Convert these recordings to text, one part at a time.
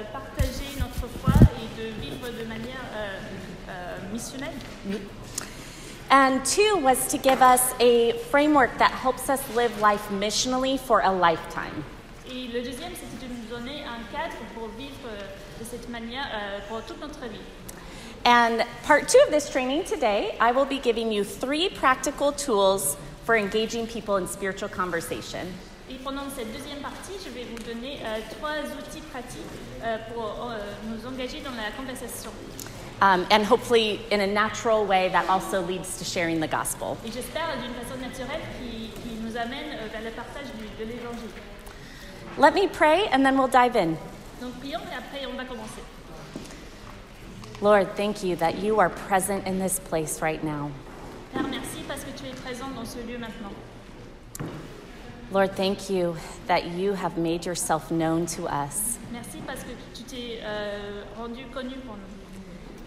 euh, partager notre foi et de vivre de manière euh, euh, missionnelle. And two was to give us a framework that helps us live life missionally for a lifetime. Et le deuxième, c'était de nous donner un cadre pour vivre euh, de cette manière euh, pour toute notre vie. And part two of this training today, I will be giving you three practical tools for engaging people in spiritual conversation. Et pendant cette deuxième partie, je vais vous donner euh, trois outils pratiques euh, pour euh, nous engager dans la conversation. Um, and hopefully, in a natural way, that also leads to sharing the gospel. Et j'espère d'une façon naturelle qui, qui nous amène vers le partage du- de l'évangile. Let me pray and then we'll dive in. Donc prions et après on va commencer. Lord, thank you that you are present in this place right now. Père, merci parce que tu es présent dans ce lieu maintenant. Lord, thank you that you have made yourself known to us. Merci parce que tu t'es euh, rendu connu pour nous.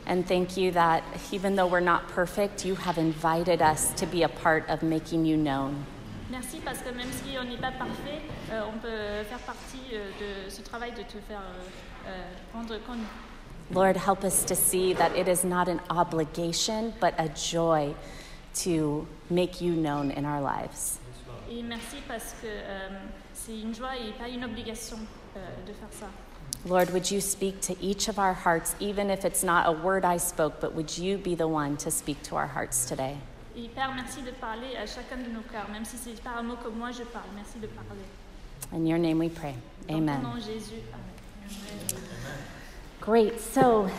And thank you that even though we're not perfect, you have invited us to be a part of making you known. Merci parce que même si on n'est pas parfait, euh, on peut faire partie euh, de ce travail de te faire euh, euh, rendre connu. Lord, help us to see that it is not an obligation, but a joy to make you known in our lives. Et merci parce que euh, c'est une joie et pas une obligation euh, de faire ça. Lord, would you speak to each of our hearts, even if it's not a word I spoke, but would you be the one to speak to our hearts today? Et Père, merci de parler à chacun de nos cœurs, même si c'est pas un mot que moi je parle. Merci de parler. In your name we pray. Dans ton Amen. nom, Jésus. Amen. Great. So,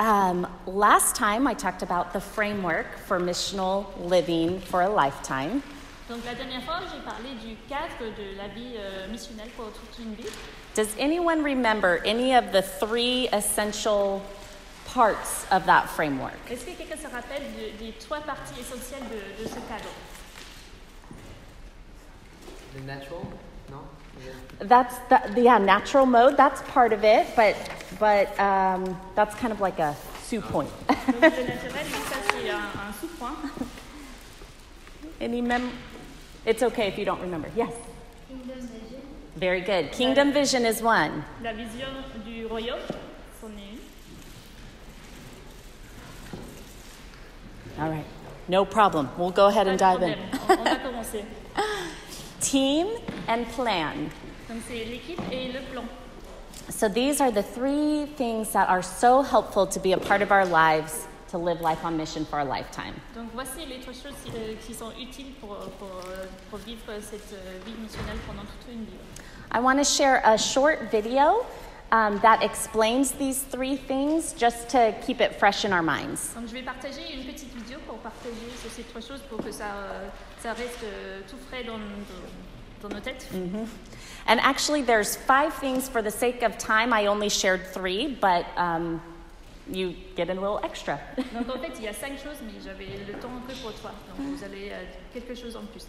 um, last time I talked about the framework for missional living for a lifetime. Donc la dernière fois, j'ai parlé du cadre de la vie euh, missionnelle pour toute une vie. Does anyone remember any of the three essential parts of that framework? Est-ce que quelqu'un se rappelle de- des trois parties essentielles de, de ce cadre? The natural? No? The- That's the, yeah, natural mode. That's part of it, but but um, that's kind of like a sous point. Donc le naturel, ça c'est un, un sous-point. Any mem? It's okay if you don't remember. Yes. Kingdom vision. Very good. Kingdom vision is one. La vision du royaume, c'en est une. All right. No problem. We'll go ahead and dive in. on, on va commencer. Team and plan. Donc c'est l'équipe et le plan. So these are the three things that are so helpful to be a part of our lives to live life on mission for a lifetime. Donc voici les trois choses euh, qui sont utiles pour, pour, pour vivre cette euh, vie missionnelle pendant toute une vie. I want to share a short video um, that explains these three things just to keep it fresh in our minds. Donc je vais partager une petite vidéo pour partager ces trois choses pour que ça, euh, ça reste tout frais dans, dans, dans nos têtes. And actually, there's five things for the sake of time. I only shared three, but um, you get a little extra. Donc en fait, il y a cinq choses, mais j'avais le temps que pour toi. Donc vous avez euh, quelque chose en plus.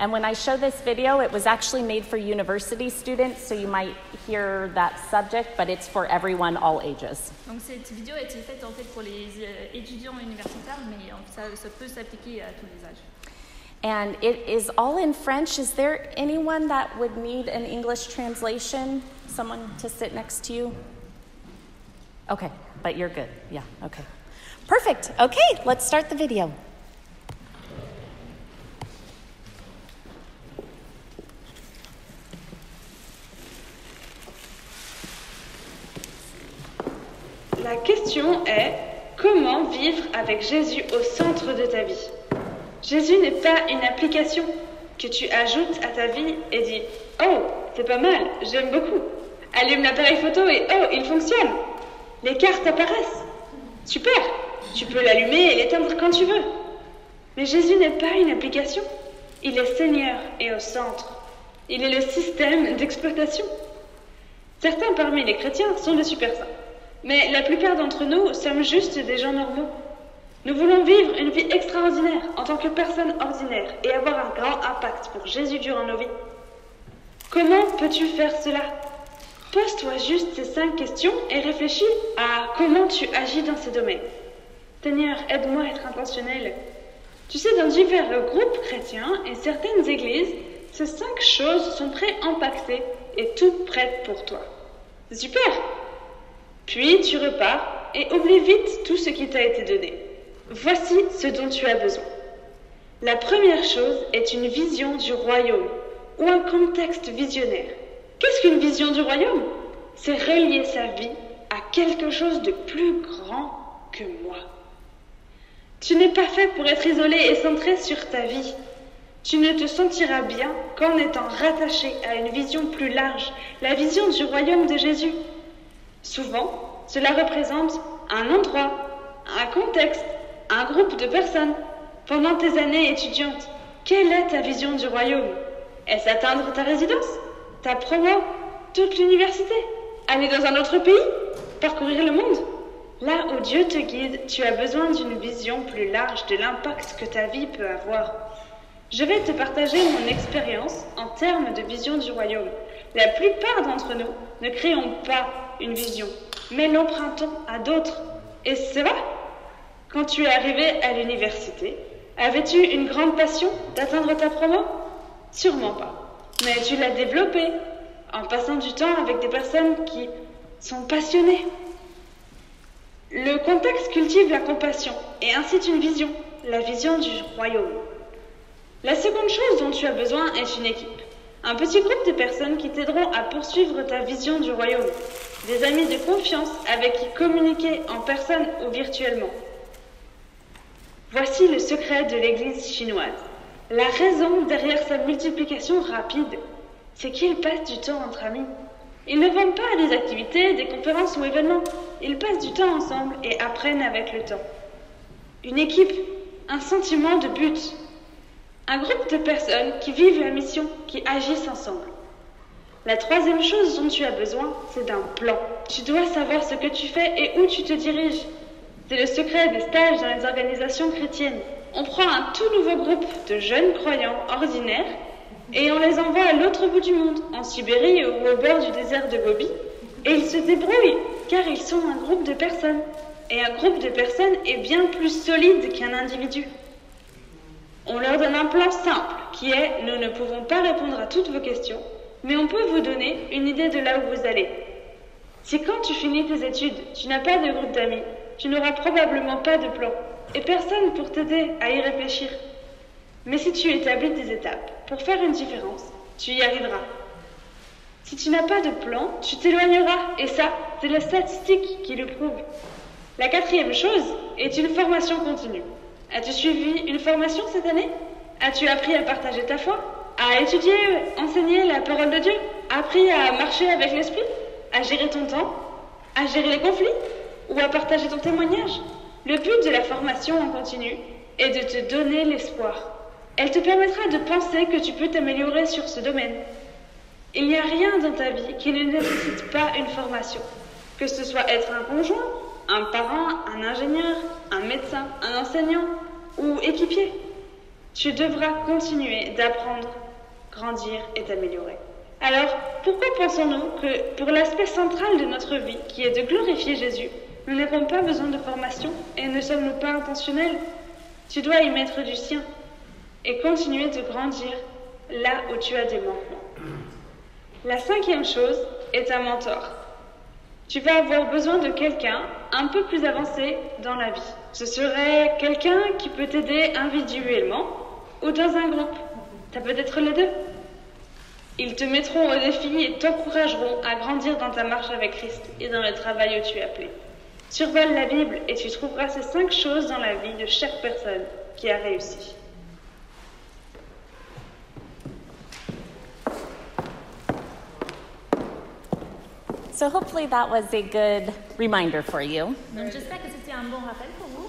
and when I show this video, it was actually made for university students, so you might hear that subject, but it's for everyone, all ages. Donc cette vidéo a été faite en fait pour les euh, étudiants universitaires, mais ça, ça peut s'appliquer à tous les âges. And it is all in French. Is there anyone that would need an English translation? Someone to sit next to you? Okay, but you're good. Yeah, okay. Perfect. Okay, let's start the video. La question est comment vivre avec Jésus au centre de ta vie? Jésus n'est pas une application que tu ajoutes à ta vie et dis Oh, c'est pas mal, j'aime beaucoup. Allume l'appareil photo et oh, il fonctionne. Les cartes apparaissent. Super, tu peux l'allumer et l'éteindre quand tu veux. Mais Jésus n'est pas une application. Il est Seigneur et au centre. Il est le système d'exploitation. Certains parmi les chrétiens sont de super saints. Mais la plupart d'entre nous sommes juste des gens normaux. Nous voulons vivre une vie extraordinaire en tant que personnes ordinaires et avoir un grand impact pour Jésus durant nos vies. Comment peux-tu faire cela? Pose-toi juste ces cinq questions et réfléchis à comment tu agis dans ces domaines. Seigneur, aide-moi à être intentionnel. Tu sais, dans divers groupes chrétiens et certaines églises, ces cinq choses sont pré-impactées et toutes prêtes pour toi. Super Puis tu repars et oublie vite tout ce qui t'a été donné. Voici ce dont tu as besoin. La première chose est une vision du royaume ou un contexte visionnaire. Qu'est-ce qu'une vision du royaume? C'est relier sa vie à quelque chose de plus grand que moi. Tu n'es pas fait pour être isolé et centré sur ta vie. Tu ne te sentiras bien qu'en étant rattaché à une vision plus large, la vision du royaume de Jésus. Souvent, cela représente un endroit, un contexte, un groupe de personnes. Pendant tes années étudiantes, quelle est ta vision du royaume? Est-ce atteindre ta résidence? Ta promo Toute l'université Aller dans un autre pays Parcourir le monde Là où Dieu te guide, tu as besoin d'une vision plus large de l'impact que ta vie peut avoir. Je vais te partager mon expérience en termes de vision du royaume. La plupart d'entre nous ne créons pas une vision, mais l'empruntons à d'autres. Et c'est vrai Quand tu es arrivé à l'université, avais-tu une grande passion d'atteindre ta promo? Sûrement pas. Mais tu l'as développée en passant du temps avec des personnes qui sont passionnées. Le contexte cultive la compassion et incite une vision, la vision du royaume. La seconde chose dont tu as besoin est une équipe. Un petit groupe de personnes qui t'aideront à poursuivre ta vision du royaume. Des amis de confiance avec qui communiquer en personne ou virtuellement. Voici le secret de l'Église chinoise. La raison derrière sa multiplication rapide, c'est qu'ils passent du temps entre amis. Ils ne vont pas à des activités, des conférences ou événements. Ils passent du temps ensemble et apprennent avec le temps. Une équipe, un sentiment de but. Un groupe de personnes qui vivent la mission, qui agissent ensemble. La troisième chose dont tu as besoin, c'est d'un plan. Tu dois savoir ce que tu fais et où tu te diriges. C'est le secret des stages dans les organisations chrétiennes. On prend un tout nouveau groupe de jeunes croyants ordinaires et on les envoie à l'autre bout du monde, en Sibérie ou au bord du désert de Gobi. Et ils se débrouillent, car ils sont un groupe de personnes. Et un groupe de personnes est bien plus solide qu'un individu. On leur donne un plan simple, qui est nous ne pouvons pas répondre à toutes vos questions, mais on peut vous donner une idée de là où vous allez. Si quand tu finis tes études, tu n'as pas de groupe d'amis, tu n'auras probablement pas de plan, et personne pour t'aider à y réfléchir. Mais si tu établis des étapes pour faire une différence, tu y arriveras. Si tu n'as pas de plan, tu t'éloigneras, et ça, c'est la statistique qui le prouve. La quatrième chose est une formation continue. As-tu suivi une formation cette année? As-tu appris à partager ta foi? À étudier, enseigner la parole de Dieu? Appris à marcher avec l'esprit? À gérer ton temps? À gérer les conflits? Ou à partager ton témoignage? Le but de la formation en continu est de te donner l'espoir elle te permettra de penser que tu peux t'améliorer sur ce domaine. Il n'y a rien dans ta vie qui ne nécessite pas une formation, que ce soit être un conjoint, un parent, un ingénieur, un médecin, un enseignant ou équipier. Tu devras continuer d'apprendre, grandir et t'améliorer. Alors, pourquoi pensons-nous que pour l'aspect central de notre vie, qui est de glorifier Jésus, nous n'avons pas besoin de formation et ne sommes-nous pas intentionnels Tu dois y mettre du sien et continuer de grandir là où tu as des manquements. La cinquième chose est un mentor. Tu vas avoir besoin de quelqu'un un peu plus avancé dans la vie. Ce serait quelqu'un qui peut t'aider individuellement ou dans un groupe. Ça peut être les deux. Ils te mettront au défi et t'encourageront à grandir dans ta marche avec Christ et dans le travail où tu es appelé. Survole la Bible et tu trouveras ces cinq choses dans la vie de chaque personne qui a réussi. So hopefully that was a good reminder for you. Donc j'espère que c'était un bon rappel pour vous.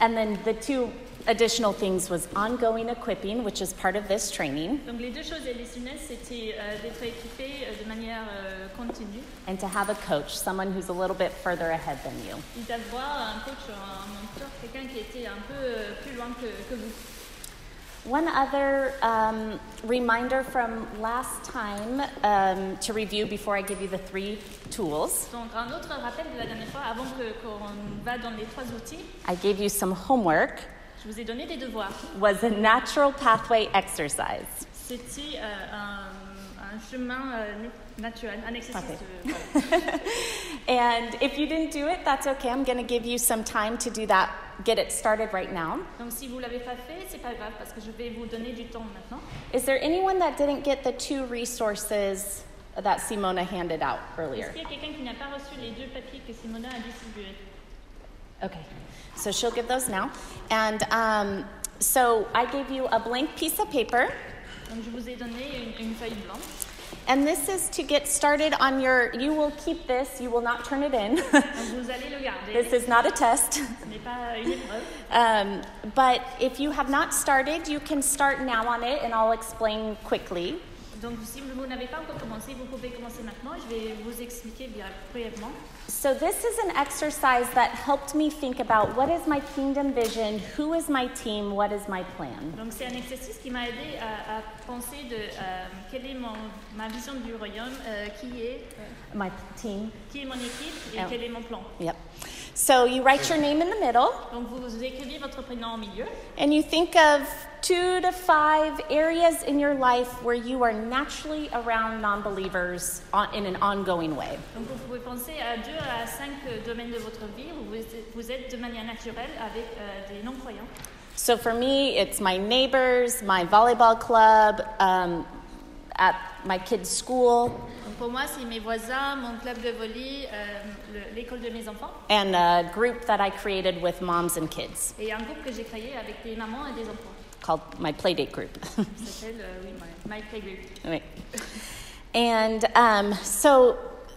And then the two additional things was ongoing equipping, which is part of this training, Donc les deux choses additionnelles, c'était euh, d'être équipé euh, de manière euh, continue and to have a coach, someone who's a little bit further ahead than you. et d'avoir un coach, un mentor, quelqu'un qui était un peu euh, plus loin que, que vous. One other um, reminder from last time um, to review before I give you the three tools. Donc un autre rappel de la dernière fois, avant que- qu'on va dans les trois outils, I gave you some homework, je vous ai donné des devoirs. was a natural pathway exercise. C'était euh, un, un chemin euh, naturel, un exercice Parfait. de... voilà. And if you didn't do it, that's okay. I'm going to give you some time to do that, get it started right now. Donc si vous l'avez pas fait, c'est pas grave parce que je vais vous donner du temps maintenant. Is there anyone that didn't get the two resources that Simona handed out Est-ce earlier? qu'il y a quelqu'un qui n'a pas reçu les deux papiers que Simona a distribués Okay, so she'll give those now. And um, so I gave you a blank piece of paper, Donc je vous ai donné une, une feuille blanche. and this is to get started on your. You will keep this, you will not turn it in. Vous allez le this is not a test. Ce pas une. Um, but if you have not started, you can start now on it, and I'll explain quickly. Donc si vous n'avez pas encore commencé, vous pouvez commencer maintenant. Je vais vous expliquer brièvement. So, this is an exercise that helped me think about what is my kingdom vision, who is my team, what is my plan. Donc c'est un exercice qui m'a aidé à, à penser de euh, quelle est mon, ma vision du royaume, euh, qui est euh, My team. qui est mon équipe et Ah. quel est mon plan. Yep. So, you write your name in the middle, Donc vous écrivez votre prénom au milieu and you think of two to five areas in your life where you are naturally around non believers in an ongoing way. Donc vous pouvez penser à deux à cinq euh, domaines de votre vie où vous êtes, de manière naturelle avec des non-croyants. So, for me, it's my neighbors, my volleyball club, um, at my kids' school, pour moi, c'est mes voisins, mon club de volley, euh, l'école de mes enfants and a group that I created with moms and kids et un groupe que j'ai créé avec des mamans et des enfants. Called my Playdate Group. Ça s'appelle oui, My, My Playgroup. Wait. And um, so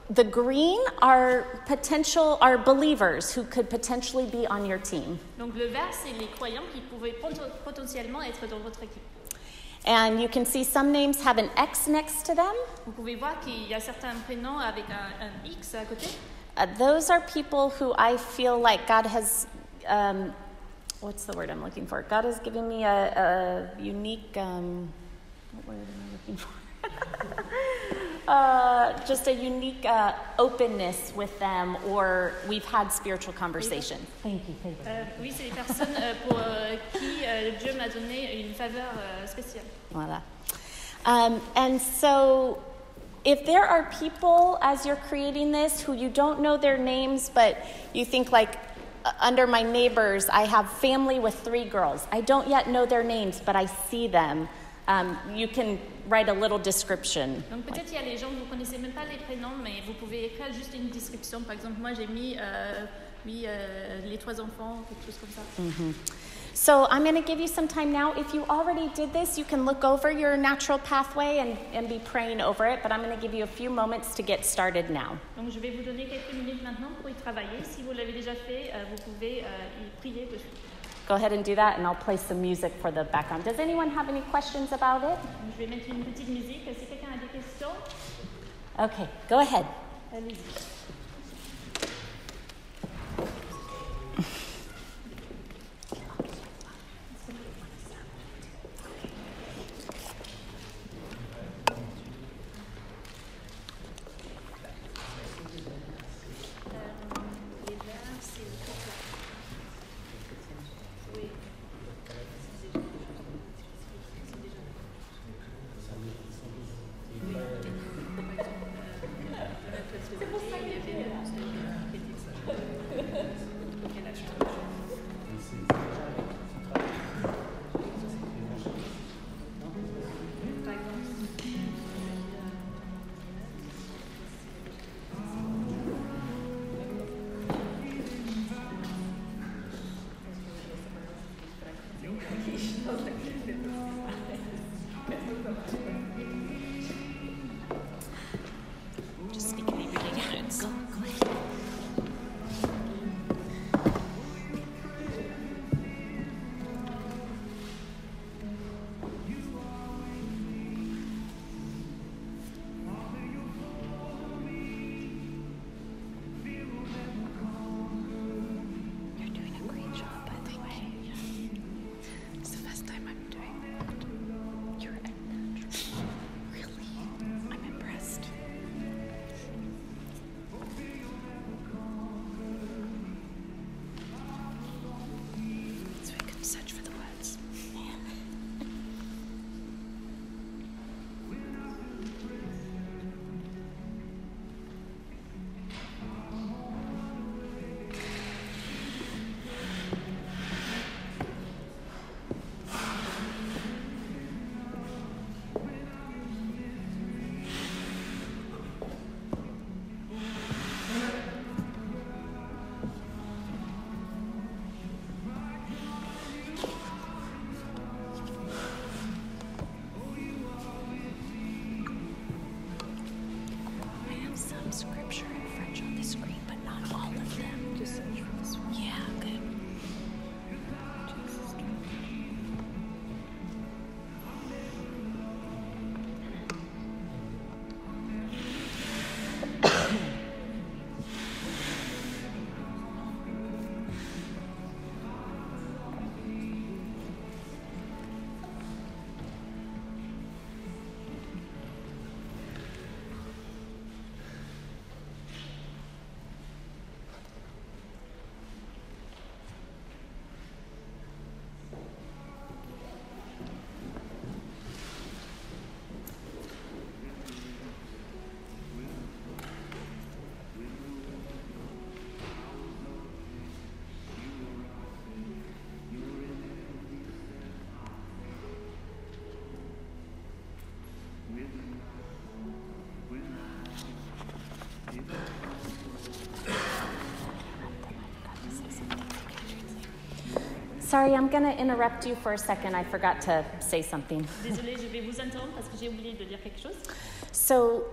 the green are potential are believers who could potentially be on your team. Donc le vert, c'est les croyants qui pouvaient potentiellement être dans votre équipe. And you can see some names have an X next to them. Vous pouvez voir qu'il y a certains prénoms avec un, un X à côté. Uh, those are people who I feel like God has. Um, what's the word I'm looking for? God has given me a, a unique. Um, what word am I looking for? uh, just a unique uh, openness with them, or we've had spiritual conversation. Thank you. Thank you. Euh, oui, c'est les personnes euh, pour euh, qui euh, Dieu m'a donné une faveur euh, spéciale. Voilà. Um, and so, if there are people as you're creating this who you don't know their names, but you think like, uh, under my neighbors, I have family with three girls. I don't yet know their names, but I see them. Um, you can write a little description. Donc peut-être il y a les gens vous connaissez même pas les prénoms, mais vous pouvez écrire juste une description. Par exemple, moi j'ai mis euh, oui euh, les trois enfants, quelque chose comme ça. So, I'm going to give you some time now. If you already did this, you can look over your natural pathway and, and be praying over it, but I'm going to give you a few moments to get started now. Donc je vais vous donner quelques minutes maintenant pour y travailler. Si vous l'avez déjà fait, euh, vous pouvez euh, y prier dessus. Go ahead and do that, and I'll play some music for the background. Does anyone have any questions about it? Donc, je vais mettre une petite musique. Si quelqu'un a des questions, Okay, go ahead. allez-y. Sorry, I'm going to interrupt you for a second. I forgot to say something. Désolée, je vais vous interrompre parce que j'ai oublié de dire quelque chose. So,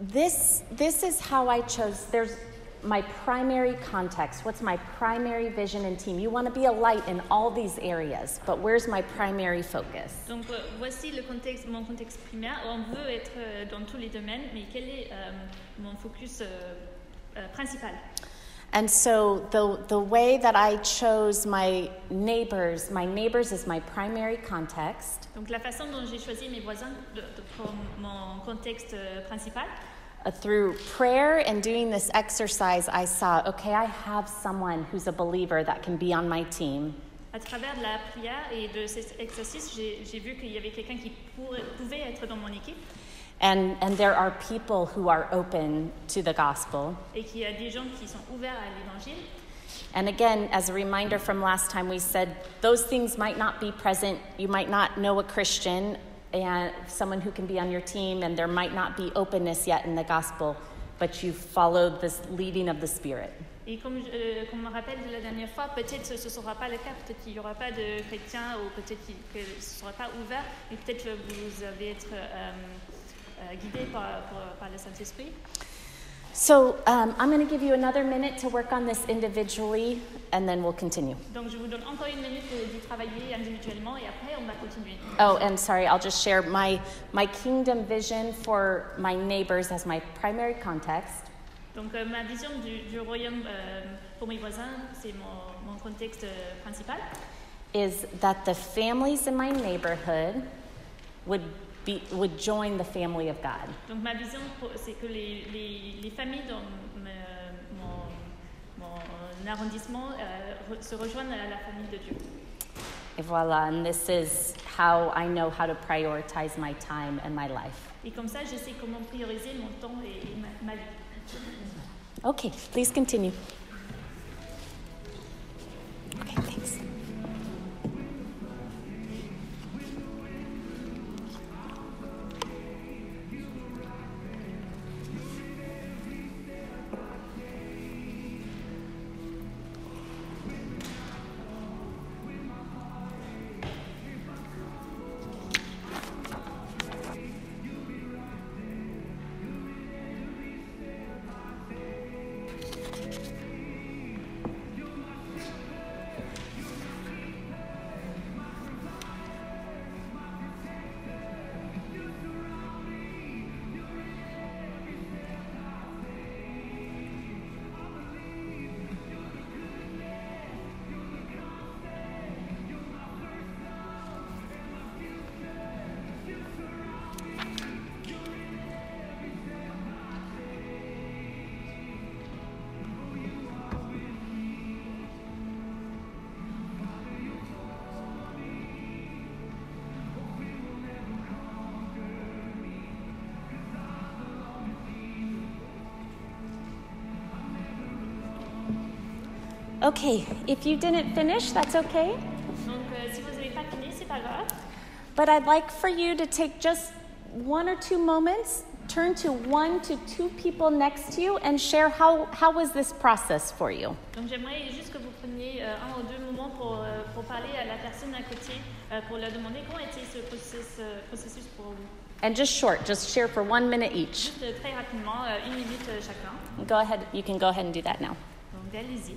this, this is how I chose. There's my primary context. What's my primary vision and team? You want to be a light in all these areas, but where's my primary focus? Donc euh, voici le contexte, mon contexte primaire. On veut être euh, dans tous les domaines, mais quel est euh, mon focus euh, euh, principal And so the, the way that I chose my neighbors, my neighbors is my primary context. Donc la façon dont j'ai choisi mes voisins de- de- pour mon contexte euh, principal, Uh, through prayer and doing this exercise, I saw, okay, I have someone who's a believer that can be on my team. à travers de la prière et de cet exercice, j'ai vu qu'il y avait quelqu'un qui pourrait- pouvait être dans mon équipe And, and there are people who are open to the gospel. et qu'il y a des gens qui sont ouverts à l'évangile. And again, as a reminder from last time, we said those things might not be present. You might not know a Christian and someone who can be on your team, and there might not be openness yet in the gospel, but you followed this leading of the Spirit. Et comme euh, comme on me rappelle de la dernière fois, peut-être ce ne sera pas le cas, peut-être qu'il n'y aura pas de chrétiens ou peut-être que ce ne sera pas ouvert, mais peut-être vous allez être euh, euh, par, par- par le Saint-Esprit. So um, I'm going to give you another minute to work on this individually, and then we'll continue. Donc je vous donne encore une minute d'y travailler individuellement et après on va continuer. Oh, and sorry, I'll just share my, my kingdom vision for my neighbors as my primary context. Donc euh, ma vision du, du royaume euh, pour mes voisins, c'est mon, mon contexte euh, principal. is that the families in my neighborhood would be would join the family of God. Donc ma vision, c'est que les, les, les familles dans mon, mon arrondissement euh, se rejoignent à la famille de Dieu. Et voilà, and this is how I know how to prioritize my time and my life. Et comme ça, je sais comment prioriser mon temps et, et ma, ma vie. Okay, please continue. Okay, thanks. Okay, if you didn't finish, that's okay. Donc euh, si vous n'avez pas fini, c'est pas grave. But I'd like for you to take just one or two moments, turn to one to two people next to you, and share how, how was this process for you? Donc j'aimerais juste que vous preniez euh, un ou deux moments pour, euh, pour parler à la personne à côté, euh, pour leur demander comment était ce processus, euh, processus pour vous. And just short, just share for one minute each. Juste euh, très rapidement, euh, une minute euh, chacun. Go ahead, you can go ahead and do that now. Donc allez-y.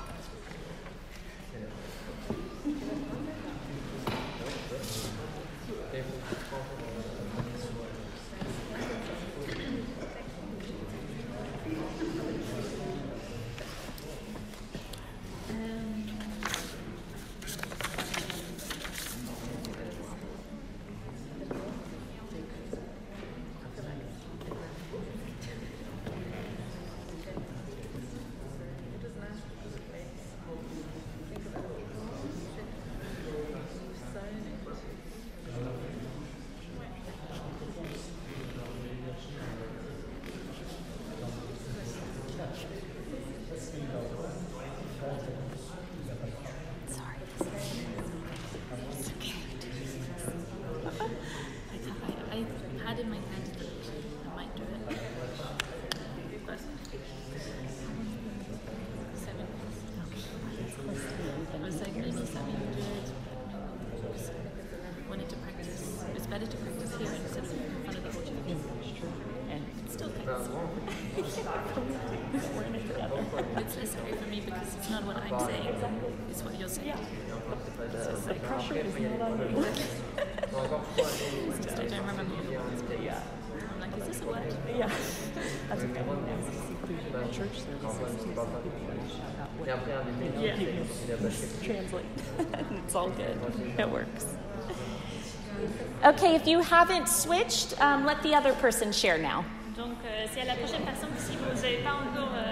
The pressure is not on. It's just I don't remember the words, but yeah. I'm like, is this a word? Yeah. That's okay. Church services, Yeah. pas translate. it's all good. It works. Okay, if you haven't switched, um, let the other person share now. Donc, euh, c'est à la prochaine personne si vous n'avez pas encore euh,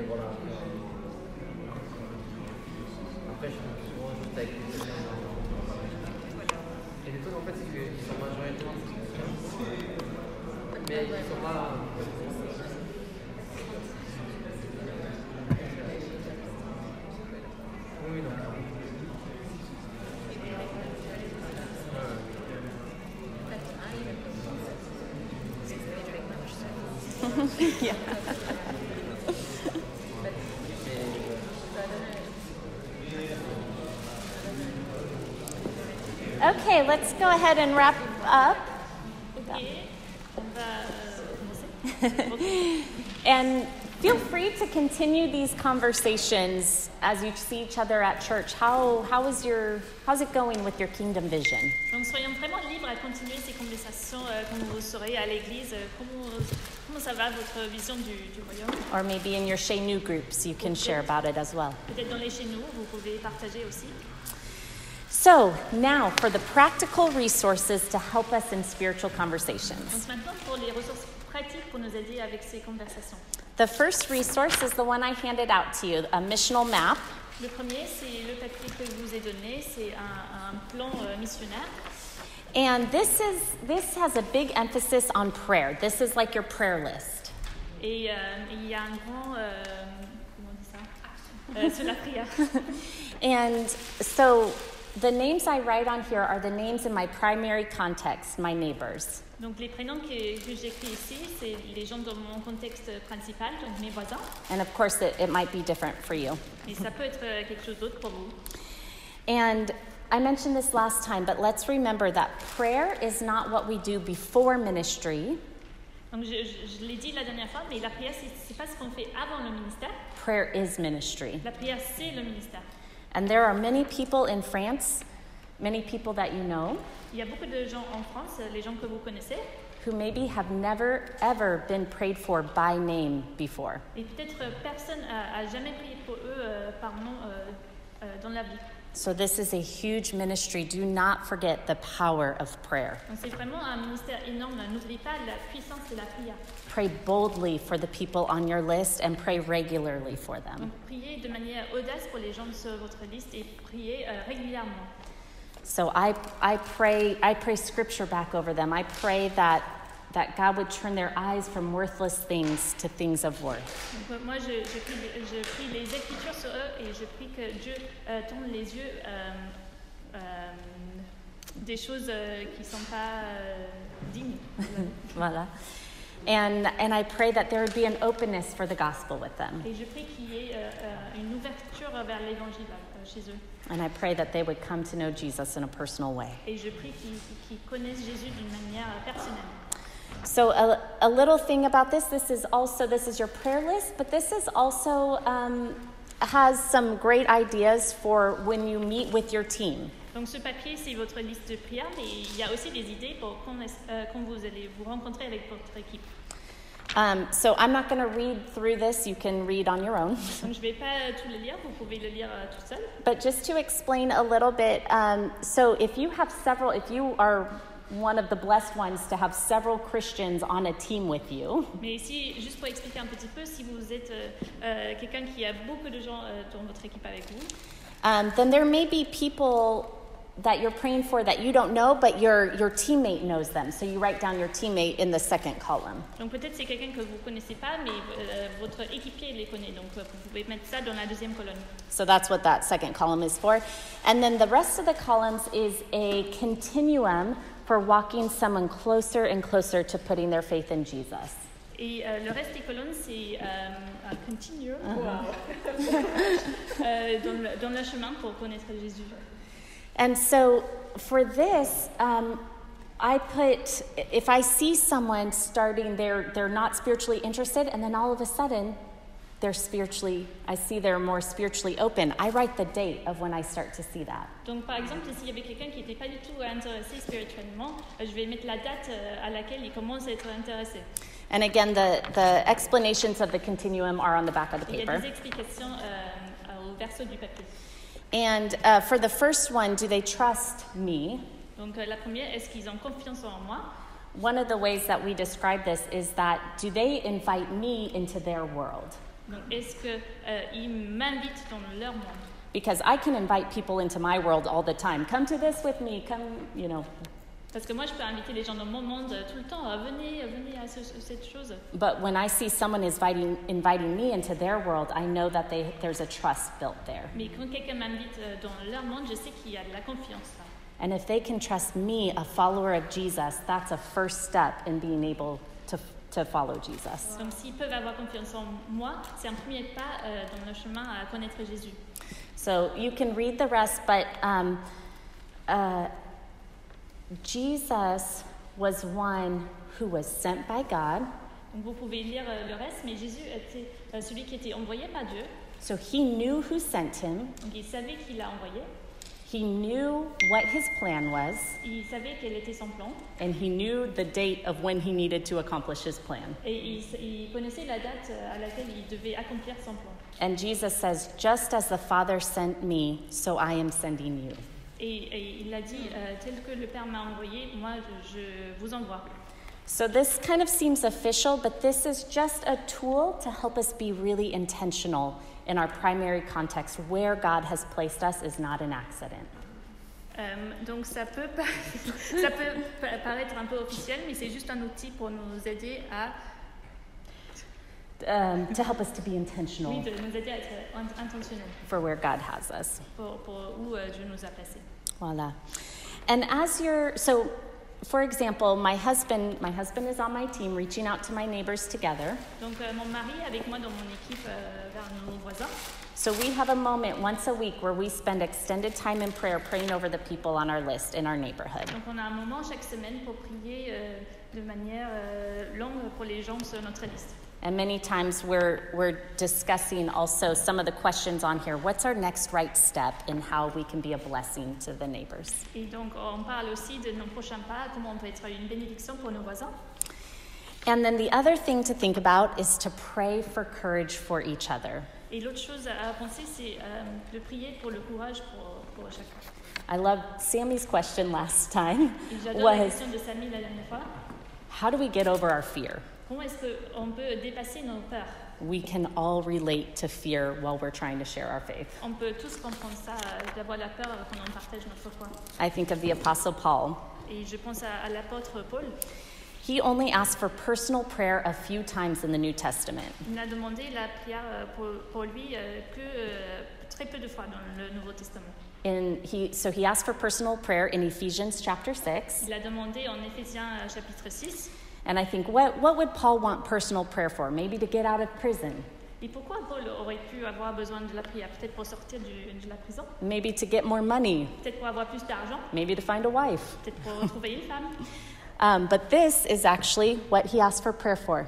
Mais voilà. Après, je suis souvent juste avec les personnes. Et le truc, en fait, c'est qu'ils sont majoritairement Mais ils sont pas. Oui, oui, non. yeah. Okay, let's go ahead and wrap up. Ok, on va commencer. And feel free to continue these conversations as you see each other at church. How, how is your, how's it going with your kingdom vision? Donc, soyons vraiment libres à continuer ces conversations euh, quand vous serez à l'église. euh, Comment, comment ça va votre vision du, du royaume Or maybe in your Chez Nous groups, you can share about it as well. Peut-être dans les chez nous, vous pouvez partager aussi. So, now for the practical resources to help us in spiritual conversations. maintenant, pour les ressources pratiques pour nous aider avec ces conversations. The first resource is the one I handed out to you a missional map. Le premier, c'est le papier que je vous ai donné, c'est un, un plan euh, missionnaire. And this is this has a big emphasis on prayer. This is like your prayer list. Et euh, il y a un grand, euh, comment on dit ça, Euh, sur la prière. And so the names I write on here are the names in my primary context, my neighbors. Donc les prénoms que, que j'écris ici, c'est les gens dans mon contexte principal, donc mes voisins. And of course it, it might be different for you. Et ça peut être euh, quelque chose d'autre pour vous. And I mentioned this last time, but let's remember that prayer is not what we do before ministry. Donc je, je- je l'ai dit la dernière fois, mais la prière, c'est c'est pas ce qu'on fait avant le ministère. Prayer is ministry. La prière, c'est le ministère. And there are many people in France, many people that you know, Il y a beaucoup de gens en France, les gens que vous connaissez, who maybe have never ever been prayed for by name before. et peut-être personne a, a jamais prié pour eux euh, par nom euh, euh, dans la vie. So this is a huge ministry. Do not forget the power of prayer. Donc c'est vraiment un ministère énorme. N'oubliez pas la puissance de la prière. Pray boldly for the people on your list and pray regularly for them. Donc priez de manière audace pour les gens sur votre liste et priez euh, régulièrement. So I, I pray I pray scripture back over them. I pray that that God would turn their eyes from worthless things to things of worth. Donc, euh, moi, je, je, prie, je prie les Écritures sur eux et je prie que Dieu euh, tourne les yeux euh, euh, des choses euh, qui ne sont pas euh, dignes. Voilà. And, and I pray that there would be an openness for the gospel with them. Et je prie qu'il y ait euh, une ouverture vers l'évangile chez eux. And I pray that they would come to know Jesus in a personal way. Et je prie qu'ils qu'ils connaissent Jésus d'une manière personnelle. So a, a little thing about this, this is also, this is your prayer list, but this is also, um, has some great ideas for when you meet with your team. Donc ce papier, c'est votre liste de prières, mais il y a aussi des idées pour quand, euh, quand vous allez vous rencontrer avec votre équipe. Um, so I'm not going to read through this, you can read on your own. Donc je vais pas tout le lire, vous pouvez le lire euh, tout seul. But just to explain a little bit, um, so if you have several, if you are one of the blessed ones to have several Christians on a team with you, Mais ici, juste pour expliquer un petit peu, si vous êtes euh, euh, quelqu'un qui a beaucoup de gens euh, dans votre équipe avec vous, um, then there may be people that you're praying for that you don't know, but your, your teammate knows them. So you write down your teammate in the second column. donc peut-être c'est quelqu'un que vous connaissez pas, mais euh, votre équipier les connaît. Donc euh, vous pouvez mettre ça dans la deuxième colonne. So that's what that second column is for. And then the rest of the columns is a continuum for walking someone closer and closer to putting their faith in Jesus. Et euh, le reste des colonnes, c'est euh, un continue Euh, dans, le, dans le chemin pour connaître Jésus. And so for this, um, I put if I see someone starting, they're they're not spiritually interested, and then all of a sudden, they're spiritually. I see they're more spiritually open. I write the date of when I start to see that. Donc par exemple, s'il y avait quelqu'un qui n'était pas du tout intéressé spirituellement, euh, je vais mettre la date euh, à laquelle il commence à être intéressé. And again, the the explanations of the continuum are on the back of the Il y a paper. des explications euh, au verso du papier. And uh, for the first one, do they trust me? Donc euh, la première, est-ce qu'ils ont confiance en moi One of the ways that we describe this is that do they invite me into their world? Donc est-ce qu'ils euh, m'invitent dans leur monde Because I can invite people into my world all the time. Come to this with me. Come, you know. Parce que moi, je peux inviter les gens dans mon monde euh, tout le temps. Euh, venez, euh, venez à ce- cette chose. But when I see someone is inviting inviting me into their world, I know that they, there's a trust built there. Mais quand quelqu'un m'invite euh, dans leur monde, je sais qu'il y a de la confiance là. And if they can trust me, a follower of Jesus, that's a first step in being able to follow Jesus. Donc s'ils peuvent avoir confiance en moi, c'est un premier pas euh, dans le chemin à connaître Jésus. So you can read the rest, but um, uh, Jesus was one who was sent by God. Donc vous pouvez lire euh, le reste, mais Jésus était euh, celui qui était envoyé par Dieu. So he knew who sent him. Donc il savait qui l'a envoyé. He knew what his plan was, Il savait quel était son plan. and he knew the date of when he needed to accomplish his plan. Et il, il connaissait la date euh, à laquelle il devait accomplir son plan. And Jesus says, Just as the Father sent me, so I am sending you. Et, et il a dit, euh, tel que le Père m'a envoyé, moi je, je vous envoie. So this kind of seems official, but this is just a tool to help us be really intentional in our primary context. Where God has placed us is not an accident. Euh, donc ça peut, ça peut paraître un peu officiel, mais c'est juste un outil pour nous aider à, Um, to help us to be intentional de nous aider à être in- intentionnels for where God has us. pour, pour où euh, Dieu nous a placés. Voila. And as you're, so for example, my husband, my husband is on my team reaching out to my neighbors together. Donc euh, mon mari avec moi dans mon équipe euh, vers nos voisins. So we have a moment once a week where we spend extended time in prayer praying over the people on our list in our neighborhood. Donc on a un moment chaque semaine pour prier euh, de manière euh, longue pour les gens sur notre liste. And many times we're, we're discussing also some of the questions on here. What's our next right step in how we can be a blessing to the neighbors? Et donc on parle aussi de nos prochains pas, comment on peut être une bénédiction pour nos voisins. And then the other thing to think about is to pray for courage for each other. Et l'autre chose à penser, c'est euh, de prier pour le courage pour, pour chacun. I loved Sammy's question last time Et j'adore la was question de Samy la dernière fois. how do we get over our fear? Comment est-ce qu'on peut dépasser nos peurs We can all relate to fear while we're trying to share our faith. On peut tous comprendre ça, d'avoir la peur quand on partage notre foi. I think of the Apostle Paul. Et je pense à, à l'apôtre Paul. He only asked for personal prayer a few times in the New Testament. Il a demandé la prière euh, pour, pour lui euh, que euh, très peu de fois dans le Nouveau Testament. And he, so he asked for personal prayer in Ephesians chapter 6. Il a demandé en Éphésiens euh, chapitre 6, And I think, what, what would Paul want personal prayer for? Maybe to get out of prison, Et pourquoi Paul aurait pu avoir besoin de la prière Peut-être pour sortir du- de la prison, maybe to get more money, peut-être pour avoir plus d'argent, maybe to find a wife. peut-être pour retrouver une femme. Um, but this is actually what he asked for prayer for.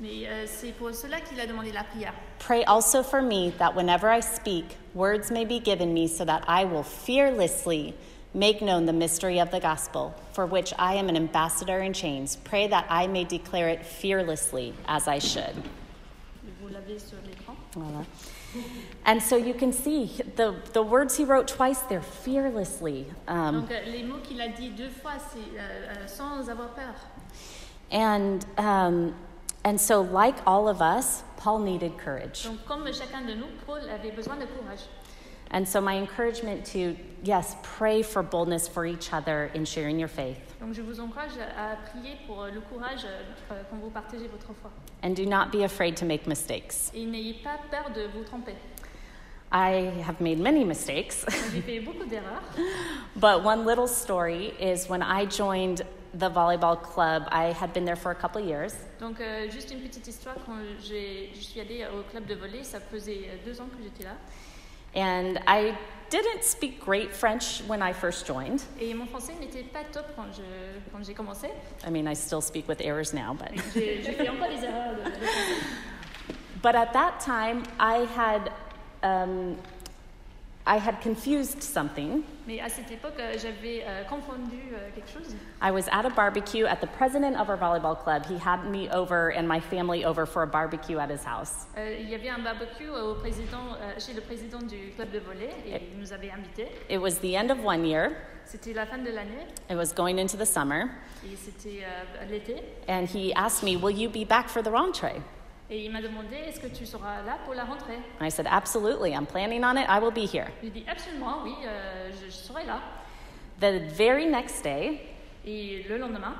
Mais euh, c'est pour cela qu'il a demandé la prière. Pray also for me that whenever I speak, words may be given me so that I will fearlessly make known the mystery of the gospel, for which I am an ambassador in chains. Pray that I may declare it fearlessly as I should. Vous l'avez sur l'écran. Voilà. And so you can see the, the words he wrote twice there fearlessly. Um, Donc euh, les mots qu'il a dit deux fois, c'est euh, euh, sans avoir peur. and, um, and so, like all of us, Paul needed courage. Donc comme chacun de nous, Paul avait besoin de courage. And so, my encouragement to, yes, pray for boldness for each other in sharing your faith. Donc je vous encourage à prier pour le courage euh, quand vous partagez votre foi. And do not be afraid to make mistakes. Et n'ayez pas peur de vous tromper. I have made many mistakes, J'ai fait beaucoup d'erreurs. but one little story is when I joined the volleyball club, I had been there for a couple of years. Donc euh, juste une petite histoire, quand j'ai- je suis allée au club de volley, ça faisait euh, deux ans que j'étais là. And I didn't speak great French when I first joined. Et mon français n'était pas top quand je- quand j'ai commencé. I mean, I still speak with errors now, but. J'ai fait encore des erreurs de, de. But at that time, I had, um, I had confused something. Mais à cette époque, euh, j'avais euh, confondu euh, quelque chose. I was at a barbecue at the president of our volleyball club. He had me over and my family over for a barbecue at his house. Euh, il y avait un barbecue euh, au président, euh, chez le président du club de volley et il nous avait invités. It was the end of one year, C'était la fin de l'année it was going into the summer, et c'était euh, l'été. and he asked me, Will you be back for the rentrée? Et il m'a demandé est-ce que tu seras là pour la rentrée? And I said, Absolutely, I'm planning on it, I will be here. J'ai dit absolument oui, euh, je, je serai là. The very next day, Et le lendemain,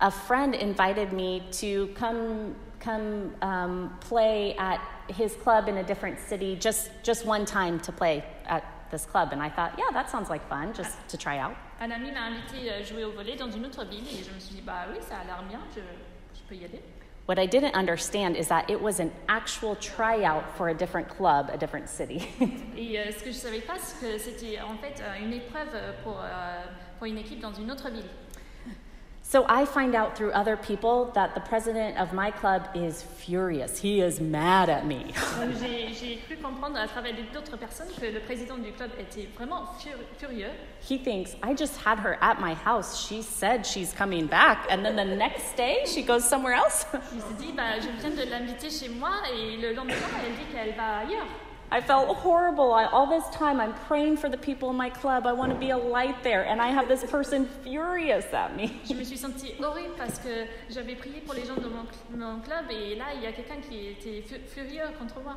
a friend invited me to come come um, play at his club in a different city just just one time to play at this club and i thought yeah that sounds like fun just to try out un ami m'a invité à jouer au volley dans une autre ville et je me suis dit bah oui, ça a l'air bien, je, je peux y aller. What i didn't understand is that it was an actual tryout for a different club a different city Et euh, ce que je savais pas, c'est que c'était en fait euh, une épreuve pour, euh, pour une équipe dans une autre ville. So i find out through other people that the president of my club is furious. He is mad at me. Donc j'ai j'ai cru comprendre à travers d'autres personnes que le président du club était vraiment fur- furieux. he thinks i just had her at my house. She said she's coming back. And then the next day she goes somewhere else. Il s'est dit bah, je viens de l'inviter chez moi et le lendemain elle dit qu'elle va ailleurs. I felt horrible. I, all this time, I'm praying for the people in my club. I want to be a light there. And I have this person furious at me. Je me suis sentie horrible parce que j'avais prié pour les gens de mon, mon club et là il y a quelqu'un qui était furieux contre moi.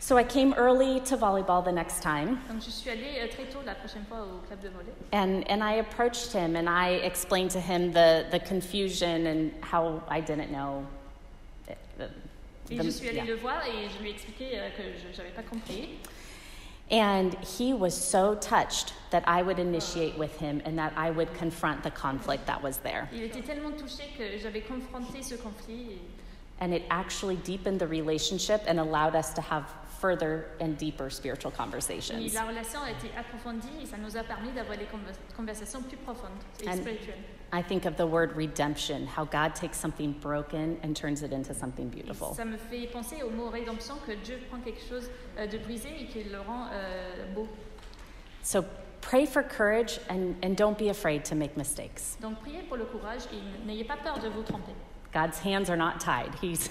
So I came early to volleyball the next time. Donc je suis allée euh, très tôt la prochaine fois au club de volley. And, and I approached him and I explained to him the, the confusion and how I didn't know. Et the- je suis allée yeah. le voir et je lui ai expliqué euh, que je n'avais pas compris. And he was so touched that I would initiate with him and that I would confront the conflict that was there. Il était tellement touché que j'avais confronté ce conflit. et- And it actually deepened the relationship and allowed us to have further and deeper spiritual Et conversations. la relation a été approfondie et ça nous a permis d'avoir des convers- conversations plus profondes et spirituelles. I think of the word redemption, how God takes something broken and turns it into something beautiful. ça me fait penser au mot rédemption, que Dieu prend quelque chose euh, de brisé et qu'il le rend euh, beau. So pray for courage and, and don't be afraid to make mistakes. Donc priez pour le courage et n'ayez pas peur de vous tromper. God's hands are not tied. He's,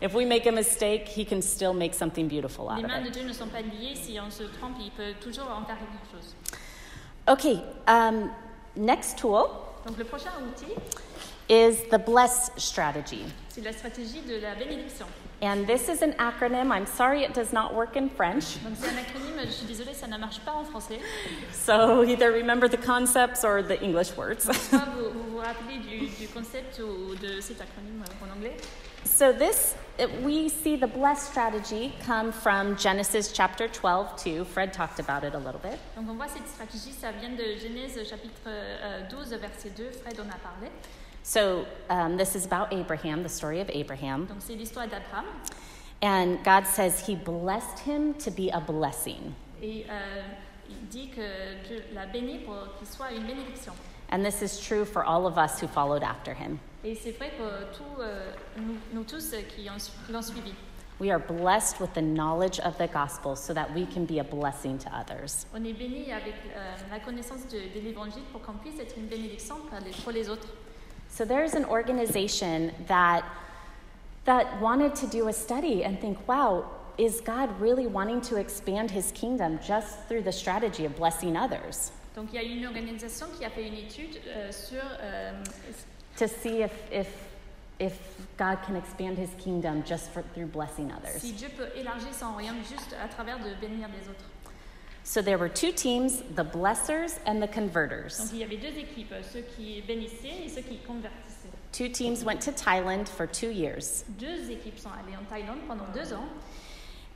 if we make a mistake, He can still make something beautiful out Les of mains de it. Dieu ne sont pas liées. Si on se trompe, il peut toujours en faire quelque chose. Okay, um, next tool Donc le prochain outil, is the bless strategy. c'est la stratégie de la bénédiction. And this is an acronym. I'm sorry it does not work in French. Donc c'est un acronyme, je suis désolée, ça ne marche pas en français. So either remember the concepts or the English words. Soit vous vous, vous rappelez du, du concept ou de cet acronyme en anglais. So this we see the bless strategy come from Genesis chapter 12 too. Fred talked about it a little bit. Donc on voit cette stratégie, ça vient de Genèse chapitre euh, 12, verset 2, Fred en a parlé. So, um, this is about Abraham, the story of Abraham. Donc c'est l'histoire d'Abraham. And God says he blessed him to be a blessing. Et euh, il dit que Dieu l'a béni pour qu'il soit une bénédiction. And this is true for all of us who followed after him. Et c'est vrai euh, tous, euh, nous, nous tous euh, qui l'ont suivi. We are blessed with the knowledge of the gospel so that we can be a blessing to others. On est béni avec euh, la connaissance de, de l'évangile pour qu'on puisse être une bénédiction pour les, pour les autres. So there's an organization that that wanted to do a study and think, wow, is God really wanting to expand his kingdom just through the strategy of blessing others? Donc il y a une organisation qui a fait une étude euh, sur euh, To see if if if God can expand his kingdom just for, through blessing others. si Dieu peut élargir son royaume juste à travers de bénir les autres. So there were two teams, the blessers and the Donc converters. il y avait deux équipes, ceux qui bénissaient et ceux qui convertissaient. Two teams went to Thailand for 2 years. Deux équipes sont allées en Thaïlande pendant deux ans.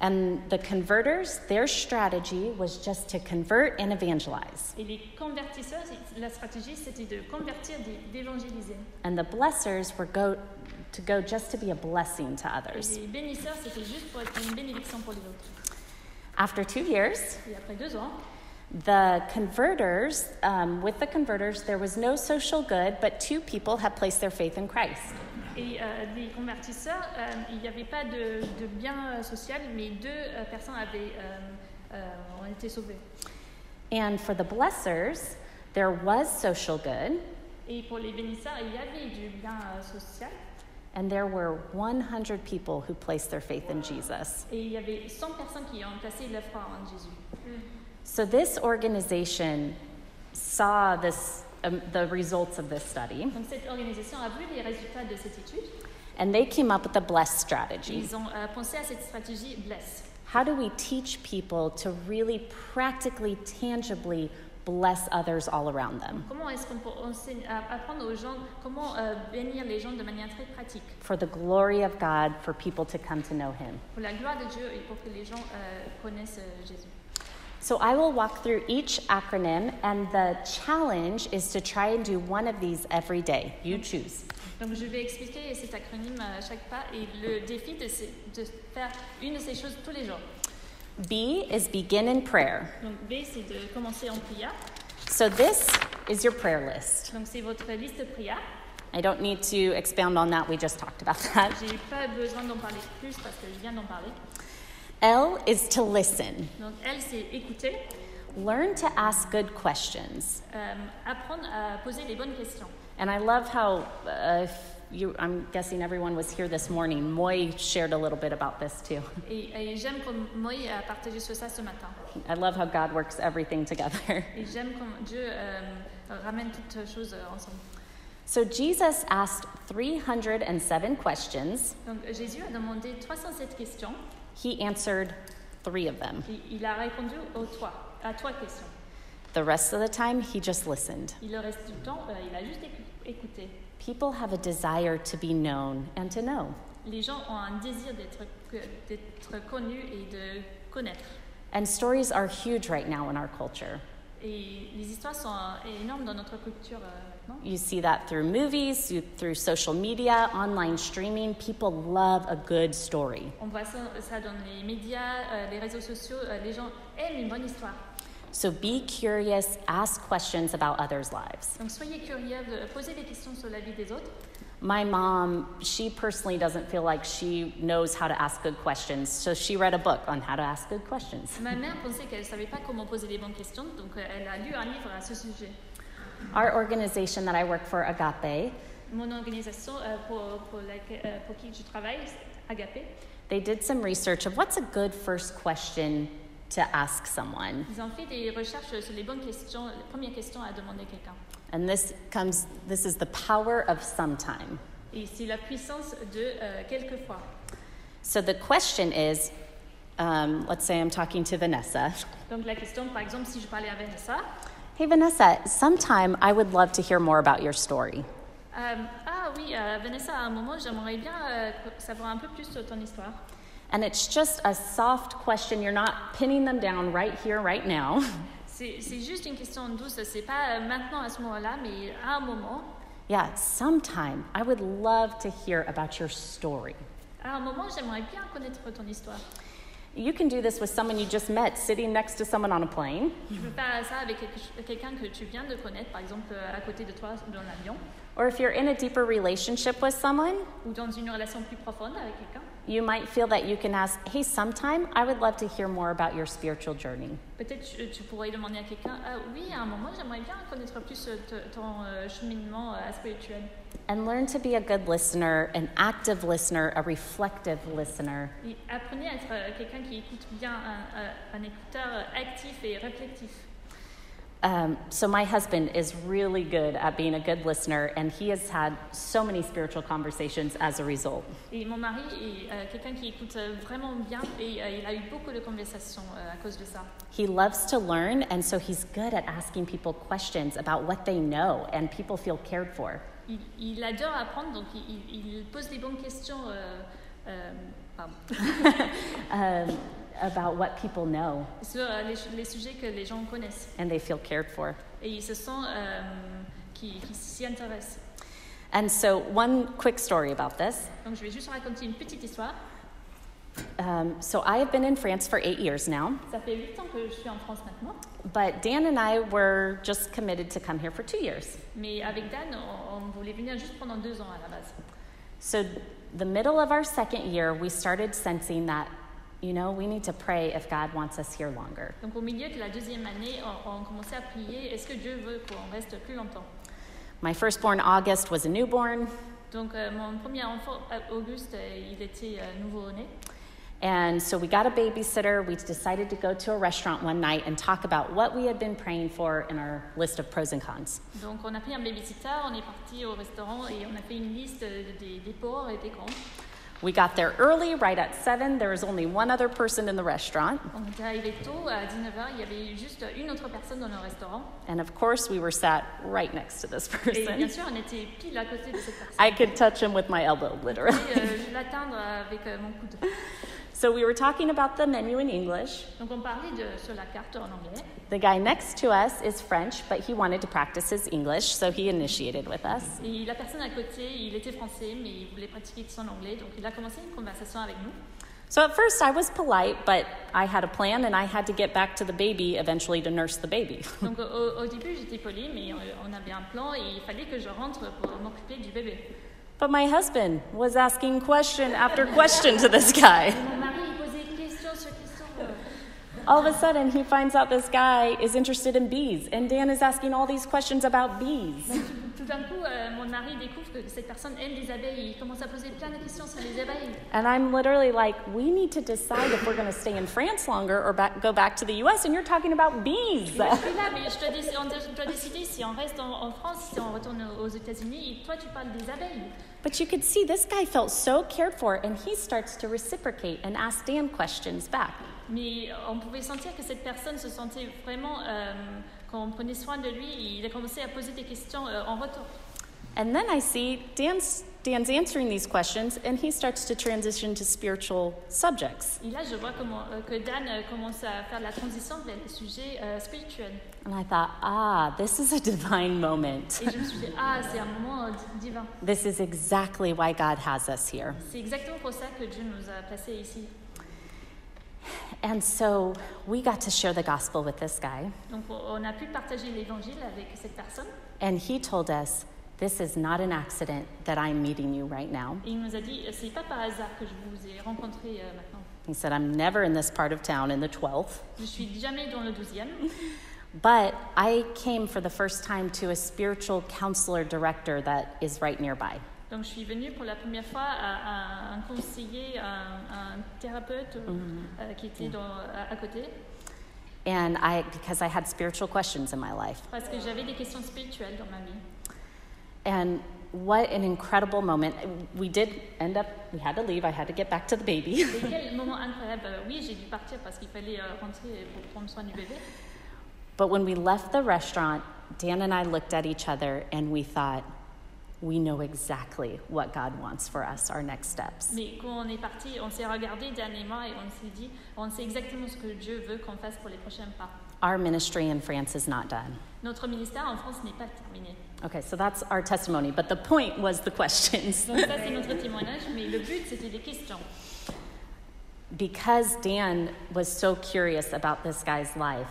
And the converters, their strategy was just to convert and evangelize. Et les convertisseurs, la stratégie, c'était de convertir, d'évangéliser. And the blessers were go to go just to be a blessing to Et others. les bénisseurs, c'était juste pour être une bénédiction pour les autres. After two years, Et après deux ans, the converters, um, with the converters, there was no social good, but two people had placed their faith in Christ. Et euh, les convertisseurs, euh, il n'y avait pas de, de bien euh, social, mais deux euh, personnes avaient, euh, euh, ont été sauvées. And for the blessers, there was social good, Et pour les bénisseurs, il y avait du bien euh, social. and there were 100 people who placed their faith in Jesus. Et il y avait 100 personnes qui ont placé leur foi en Jésus. So this organization saw this, um, the results of this study, Donc cette organisation a vu les résultats de cette étude. and they came up with a blessed Et strategy. ils ont euh, pensé à cette stratégie Bless. How do we teach people to really practically, tangibly bless others all around them Comment est-ce qu'on peut enseigner- euh, apprendre aux gens comment euh, bénir les gens de manière très pratique for the glory of God, for people to come to know Him? pour la gloire de Dieu et pour que les gens euh, connaissent Jésus. So I will walk through each acronym, and the challenge is to try and do one of these every day. You choose. Donc je vais expliquer cet acronyme à chaque pas et le défi de, de faire une de ces choses tous les jours. B is begin in prayer. Donc B c'est de commencer en prière. So this is your prayer list. Donc c'est votre liste de prière. I don't need to expound on that, we just talked about that. J'ai pas besoin d'en parler plus parce que je viens d'en parler. L is to listen. Donc elle c'est écouter, Learn to ask good questions. euh, apprendre à poser les bonnes questions. And I love how, uh, you, I'm guessing everyone was here this morning, Moy shared a little bit about this too. Et, et j'aime comme Moïse a partagé sur ça ce matin. I love how God works everything together. Et j'aime comme Dieu euh, ramène toutes choses euh, ensemble. So Jesus asked 307 questions. Donc Jésus a demandé 307 questions He answered three of them. il a répondu aux trois, à trois questions. The rest of the time, he just listened. Il reste du temps, euh, il a juste écouté. People have a desire to be known and to know. Les gens ont un désir d'être connus et de connaître. And stories are huge right now in our culture. Et les histoires sont euh, énormes dans notre culture euh, maintenant. You see that through movies, you, through social media, online streaming. People love a good story. On voit ça, ça dans les médias, euh, les réseaux sociaux. euh, les gens aiment une bonne histoire. So be curious, ask questions about others' lives. Donc soyez curieux, de poser des questions sur la vie des autres. My mom, she personally doesn't feel like she knows how to ask good questions, so she read a book on how to ask good questions. Ma mère pensait qu'elle savait pas comment poser les bonnes questions, donc euh, elle a lu un livre à ce sujet. Our organization that I work for, Agape, Mon organisation euh, pour, pour, laquelle- euh, pour qui je travaille, Agapé, they did some research of what's a good first question to ask someone. ils ont fait des recherches sur les bonnes questions, les premières questions à demander à quelqu'un. And this comes, this is the power of sometime. Et c'est la puissance de euh, quelquefois. So the question is um, let's say I'm talking to Vanessa. Donc la question, par exemple, si je parlais à Vanessa, Hey, Vanessa, sometime I would love to hear more about your story. euh, ah oui, euh, Vanessa, à un moment, j'aimerais bien euh, savoir un peu plus sur ton histoire. And it's just a soft question. You're not pinning them down right here, right now. C'est juste une question douce, c'est pas euh, maintenant à ce moment-là, mais à un moment. Yeah, sometime I would love to hear about your story. À un moment, j'aimerais bien connaître ton histoire. You can do this with someone you just met sitting next to someone on a plane, Tu peux faire ça avec quelqu'un que tu viens de connaître, par exemple euh, à côté de toi dans l'avion, or if you're in a deeper relationship with someone, ou dans une relation plus profonde avec quelqu'un. You might feel that you can ask, Hey, sometime I would love to hear more about your spiritual journey. Peut-être tu, pourrais demander à quelqu'un, ah oui, à un moment, j'aimerais bien connaître plus euh, ton euh, cheminement euh, spirituel. And learn to be a good listener, an active listener, a reflective listener. Et apprenez à être quelqu'un qui écoute bien, un, un- écouteur actif et réflectif. Um, so, my husband is really good at being a good listener, and he has had so many spiritual conversations as a result. Et mon mari est euh, quelqu'un qui écoute euh, vraiment bien et euh, il a eu beaucoup de conversations euh, à cause de ça. He loves to learn, and so he's good at asking people questions about what they know, and people feel cared for. Il, il adore apprendre, donc il, il- il pose des bonnes questions. pardon, um, about what people know, sur euh, les, les sujets que les gens connaissent. and they feel cared for. Et ils se sentent euh, qui, qui s'y intéressent. And so, one quick story about this. Donc je vais juste raconter une petite histoire. Um, so, I have been in France for eight years now, Ça fait huit ans que je suis en France maintenant. but Dan and I were just committed to come here for two years. Mais avec Dan, on, on voulait venir juste pendant deux ans à la base. So, the middle of our second year, we started sensing that, you know, we need to pray if God wants us here longer. Donc au milieu de la deuxième année, on, on commençait à prier, est-ce que Dieu veut qu'on reste plus longtemps My firstborn, August, was a newborn, Donc euh, mon premier enfant, euh, Auguste, euh, il était euh, nouveau-né. and so we got a babysitter. We decided to go to a restaurant one night and talk about what we had been praying for in our list of pros and cons. Donc on a pris un babysitter, on est parti au restaurant et on a fait une liste euh, des, des pour et des contre. We got there early, right at 7. There was only one other person in the restaurant. On était arrivé tôt, à 19h, il y avait juste une autre personne dans le restaurant. And of course, we were sat right next to this Et bien person. sûr, on était pile à côté de cette personne. I could touch him with my elbow, literally. Et euh, je l'atteindre avec euh, mon coude. So we were talking about the menu in English. Donc on parlait de, sur la carte en anglais. The guy next to us is French, but he wanted to practice his English, so he initiated with us. Et la personne à côté, il était français, mais il voulait pratiquer son anglais. Donc il a commencé une conversation avec nous. So at first I was polite, but I had a plan and I had to get back to the baby eventually to nurse the baby. Donc au, au début, j'étais polie, mais on, on avait un plan et il fallait que je rentre pour m'occuper du bébé. But my husband was asking question after question to this guy. All of a sudden, he finds out this guy is interested in bees, and Dan is asking all these questions about bees. Tout d'un coup, euh, mon mari découvre que cette personne aime les abeilles. Il commence à poser plein de questions sur les abeilles. And I'm literally like, we need to decide if we're going to stay in France longer or back, go back to the US, and you're talking about bees. Je suis là, mais je dois, déc- on doit décider si on reste en, en France, si on retourne aux États-Unis. Et toi, tu parles des abeilles. But you could see this guy felt so cared for, and he starts to reciprocate and ask Dan questions back. Mais on pouvait sentir que cette personne se sentait vraiment euh, qu'on prenait soin de lui. Et il a commencé à poser des questions euh, en retour. And then I see Dan's, Dan's answering these questions, and he starts to transition to spiritual subjects. Et là, je vois comment, euh, que Dan euh, commence à faire la transition vers les sujets euh, spirituels. And I thought, ah, this is a divine moment. Et je me suis dit, ah, c'est un moment euh, di- divin. This is exactly why God has us here. C'est exactement pour ça que Dieu nous a placés ici. And so we got to share the gospel with this guy, Donc, on a pu partager l'évangile avec cette personne. and he told us, This is not an accident that I'm meeting you right now. Et il nous a dit, euh, c'est pas par hasard que je vous ai rencontrés euh, maintenant. He said, I'm never in this part of town in the 12th, Je suis jamais dans le 12e, but I came for the first time to a spiritual counselor director that is right nearby. Donc je suis venue pour la première fois à, à un conseiller, un, un thérapeute euh, qui était dans- à, à côté, And I, because I had spiritual questions in my life. parce que j'avais des questions spirituelles dans ma vie. And what an incredible moment. We did end up, we had to leave. I had to get back to the baby. Quel moment incroyable. Euh, Oui, j'ai dû partir parce qu'il fallait euh, rentrer pour prendre soin du bébé. But when we left the restaurant, Dan and I looked at each other and we thought, we know exactly what God wants for us, our next steps. Mais quand on est parti, on s'est regardé dernièrement et on s'est dit, on sait exactement ce que Dieu veut qu'on fasse pour les prochains pas. Our ministry in France is not done. Notre ministère en France n'est pas terminé. Okay, so that's our testimony, but the point was the questions. Donc ça, c'est notre témoignage, mais le but, c'était des questions. because Dan was so curious about this guy's life,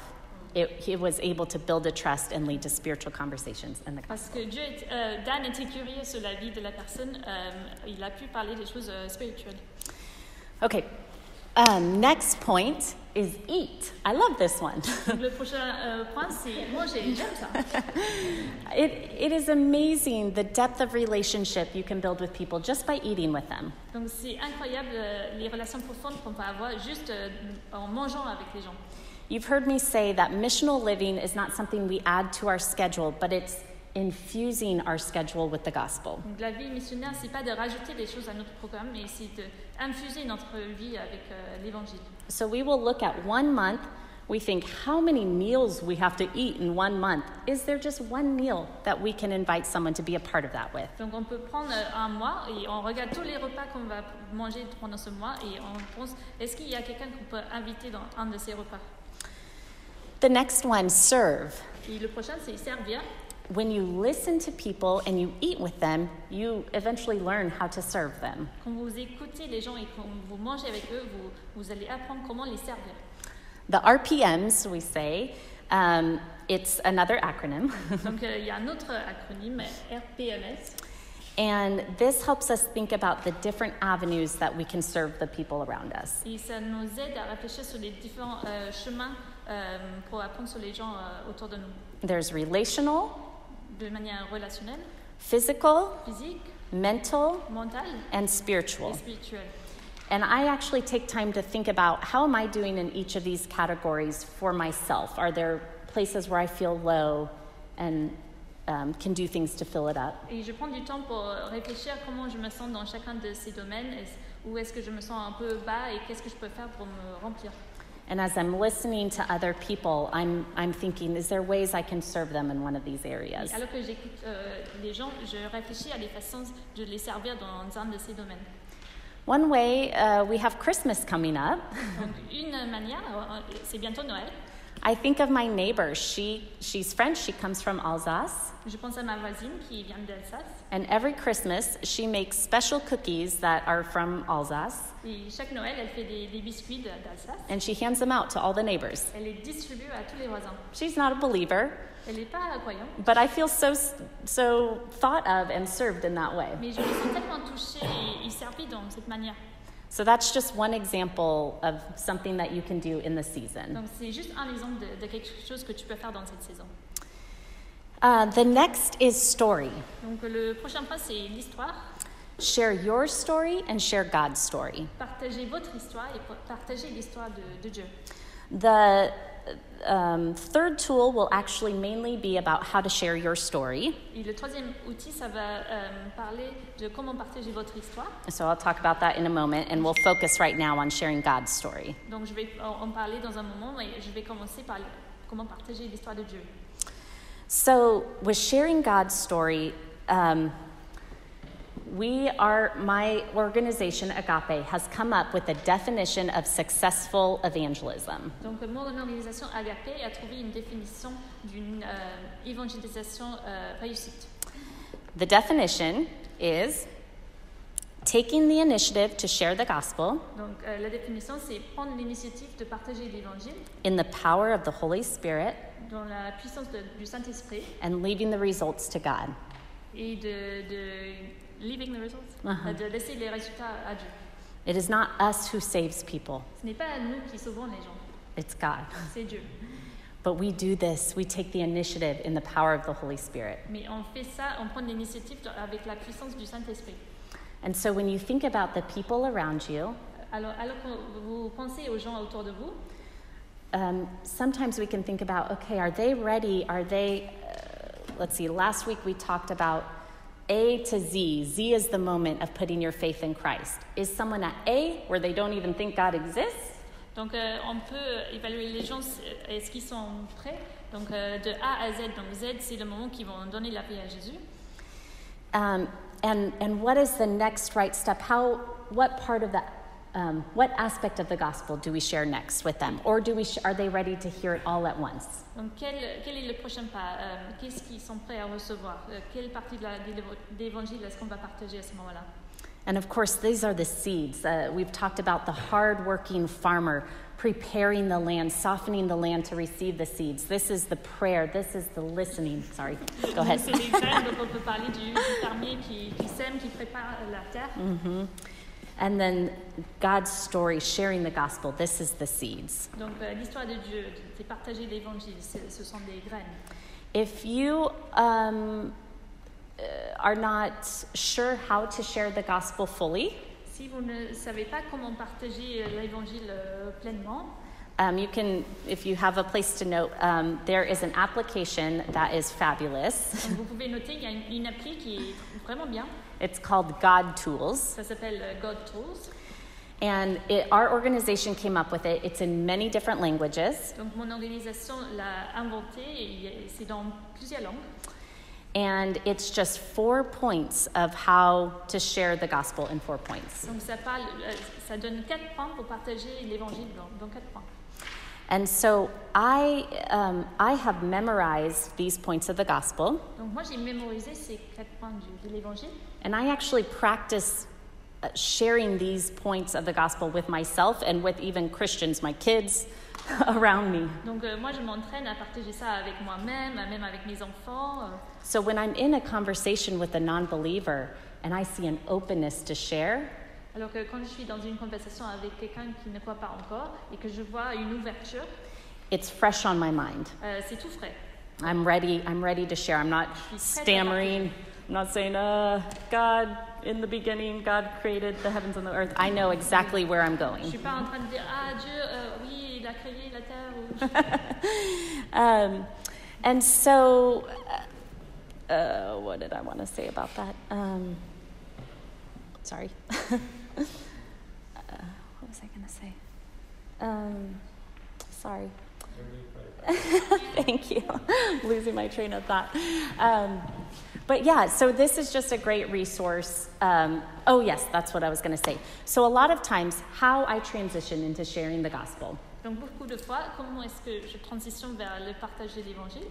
it, he was able to build a trust and lead to spiritual conversations in the Parce que Dieu euh, Dan était curieux sur la vie de la personne, euh, il a pu parler des choses euh, spirituelles. Okay, um, next point is eat. I love this one. Le prochain euh, point, c'est manger. J'aime ça. it, it is amazing the depth of relationship you can build with people just by eating with them. Donc c'est incroyable euh, les relations profondes qu'on peut avoir juste euh, en mangeant avec les gens. You've heard me say that missional living is not something we add to our schedule, but it's infusing our schedule with the gospel. Donc la vie missionnaire, c'est pas de rajouter des choses à notre programme, mais c'est d'infuser notre vie avec euh, l'évangile. So we will look at one month. We think how many meals we have to eat in one month. Is there just one meal that we can invite someone to be a part of that with? Donc on peut prendre euh, un mois et on regarde tous les repas qu'on va manger pendant ce mois et on pense est-ce qu'il y a quelqu'un qu'on peut inviter dans un de ces repas The next one, serve. Et le prochain c'est servir. When you listen to people and you eat with them, you eventually learn how to serve them. Quand vous écoutez les gens et quand vous mangez avec eux, vous, vous allez apprendre comment les servir. The RPMs, we say, um, it's another acronym, Donc euh, il y a un autre acronyme, RPMS. and this helps us think about the different avenues that we can serve the people around us. Et ça nous aide à réfléchir sur les différents euh, chemins euh, pour apprendre sur les gens euh, autour de nous, There's relational, de manière relationnelle, physical, physique, mental, mentale and et spiritual. spirituelle. And I actually take time to think about how am I doing in each of these categories for myself? Are there places where I feel low and um, can do things to fill it up? Et je prends du temps pour réfléchir comment je me sens dans chacun de ces domaines, est-ce- où est-ce que je me sens un peu bas et qu'est-ce que je peux faire pour me remplir. And as I'm listening to other people, I'm, I'm thinking, is there ways I can serve them in one of these areas? Alors que j'écoute euh, les gens, je réfléchis à des façons de les servir dans un de ces domaines. One way, uh, we have Christmas coming up. Donc une manière, euh, c'est bientôt Noël, I think of my neighbor. She, she's French, she comes from Alsace. je pense à ma voisine qui vient d'Alsace. And every Christmas, she makes special cookies that are from Alsace, Et chaque Noël, elle fait des, des biscuits d'Alsace. and she hands them out to all the neighbors. Elle les distribue à tous les voisins. She's not a believer, Elle n'est pas croyante, but I feel so, so thought of and served in that way. mais je me sens tellement touchée et, et servie dans cette manière. So that's just one example of something that you can do in the season. Donc c'est juste un exemple de, de quelque chose que tu peux faire dans cette saison. Uh, the next is story. Donc le prochain point, c'est l'histoire. Share your story and share God's story. Partagez votre histoire et partagez l'histoire de, de Dieu. The um, third tool will actually mainly be about how to share your story. Et le troisième outil, ça va euh, parler de comment partager votre histoire. So I'll talk about that in a moment, and we'll focus right now on sharing God's story. Donc je vais en parler dans un moment, mais je vais commencer par comment partager l'histoire de Dieu. So, with sharing God's story, um, we are, my organization, Agape, has come up with a definition of successful evangelism. Donc mon organisation Agapé a trouvé une définition d'une euh, évangélisation euh, réussite. The definition is taking the initiative to share the gospel Donc euh, la définition, c'est prendre l'initiative de partager l'évangile in the power of the Holy Spirit dans la puissance de- du Saint-Esprit and leaving the results to God. et de, de leaving the results, Uh-huh. de laisser les résultats à Dieu. It is not us who saves people, Ce n'est pas nous qui sauvons les gens, it's God. c'est Dieu. But we do this, we take the initiative in the power of the Holy Spirit. Mais on fait ça, on prend l'initiative avec la puissance du Saint-Esprit. And so when you think about the people around you, Alors, alors que vous pensez aux gens autour de vous, um, sometimes we can think about okay, are they ready? Are they, uh, let's see, last week we talked about A to Z. Z is the moment of putting your faith in Christ. Is someone at A where they don't even think God exists? donc euh, on peut évaluer les gens, euh, est-ce qu'ils sont prêts Donc euh, de A à Z, donc Z c'est le moment qu'ils vont donner la vie à Jésus. Um, and, and what is the next right step? How, what part of the um, what aspect of the gospel do we share next with them? Or do we sh- are they ready to hear it all at once? Donc, quel, quel est le prochain pas Euh, Qu'est-ce qu'ils sont prêts à recevoir Euh, Quelle partie de l'évo- est-ce qu'on va partager à ce moment-là And of course, these are the seeds. Uh, we've talked about the hardworking farmer preparing the land, softening the land to receive the seeds. This is the prayer. This is the listening. Sorry, go ahead. And then God's story, sharing the gospel. This is the seeds. Donc euh, l'histoire de Dieu, c'est partager l'évangile, ce sont des graines. If you um, uh, are not sure how to share the gospel fully, Si vous ne savez pas comment partager euh, l'évangile euh, pleinement, um, you can, if you have a place to note, um, there is an application that is fabulous. donc vous pouvez noter, il y a une, une appli qui est vraiment bien. It's called God Tools. Ça s'appelle euh, God Tools. And it, our organization came up with it. It's in many different languages. Donc mon organisation l'a inventé et il y a- c'est dans plusieurs langues. And it's just four points of how to share the gospel in four points. Donc ça, parle, euh, ça donne quatre points pour partager l'évangile dans, dans quatre points. And so I, um, I have memorized these points of the gospel, Donc moi j'ai mémorisé ces quatre points de l'évangile. and I actually practice uh, sharing these points of the gospel with myself and with even Christians, my kids around me. Donc euh, moi je m'entraîne à partager ça avec moi-même, même avec mes enfants. euh. So when I'm in a conversation with a non believer and I see an openness to share, Alors que quand je suis dans une conversation avec quelqu'un qui ne croit pas encore et que je vois une ouverture, it's fresh on my mind. euh, c'est tout frais. I'm ready. I'm ready to share. I'm not stammering. I'm not saying, uh, God, in the beginning, God created the heavens and the earth. I know exactly where I'm Je going. suis pas en train de dire ah Dieu, euh, oui, il a créé la terre. Um, and so, uh, what did I want to say about that? Um, sorry. uh, what was I going to say? Um, sorry. Thank you. Losing my train of thought. Um, but yeah, so this is just a great resource. Um, oh, yes, that's what I was going to say. So, a lot of times, how I transition into sharing the gospel. Donc beaucoup de fois, comment est-ce que je transitionne vers le partage de l'évangile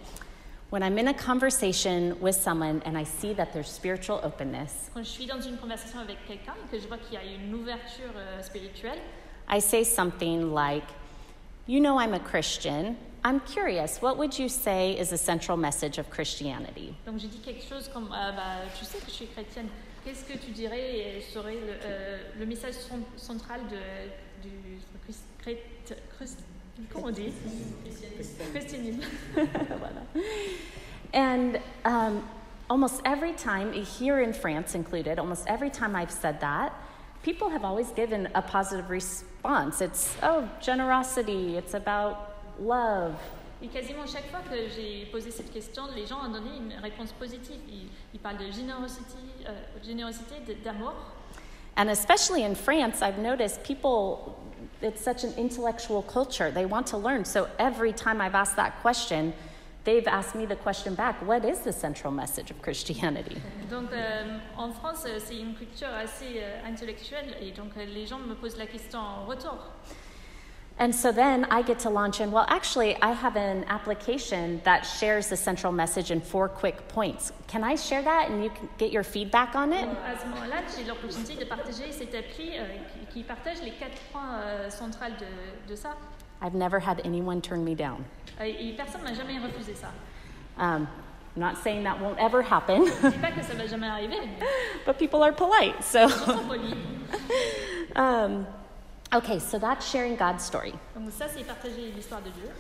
When I'm in a conversation with someone and I see that there's spiritual openness, Quand je suis dans une conversation avec quelqu'un et que je vois qu'il y a une ouverture euh, spirituelle, I say something like, You know, I'm a Christian. I'm curious, what would you say is the central message of Christianity? donc je dis quelque chose comme Ah, bah, Tu sais que je suis chrétienne, qu'est-ce que tu dirais et serait le, euh, le message cen- central de, du Christ- Christ- Christ- comment on dit Christianisme. Voilà. and um, almost every time, here in France included, almost every time I've said that, people have always given a positive response. It's, oh, generosity, it's about love. Et quasiment chaque fois que j'ai posé cette question, les gens ont donné une réponse positive. Ils, ils parlent de générosité, euh, générosité d'amour. And especially in France, I've noticed people, it's such an intellectual culture. They want to learn. So every time I've asked that question, they've asked me the question back what is the central message of Christianity? Donc euh, en France, euh, c'est une culture assez euh, intellectuelle et donc euh, les gens me posent la question en retour. And so then I get to launch in, well, actually, I have an application that shares the central message in four quick points. Can I share that and you can get your feedback on it? À ce moment-là, j'ai l'opportunité de partager cette appli euh, qui, partage les quatre points euh, centrales de, de ça. I've never had anyone turn me down. Euh, et personne m'a jamais refusé ça. Um, I'm not saying that won't ever happen, Je dis pas que ça va jamais arriver, mais but people are polite. So, ils sont polis. um, okay, so that's sharing God's story. Donc ça, c'est partager l'histoire de Dieu.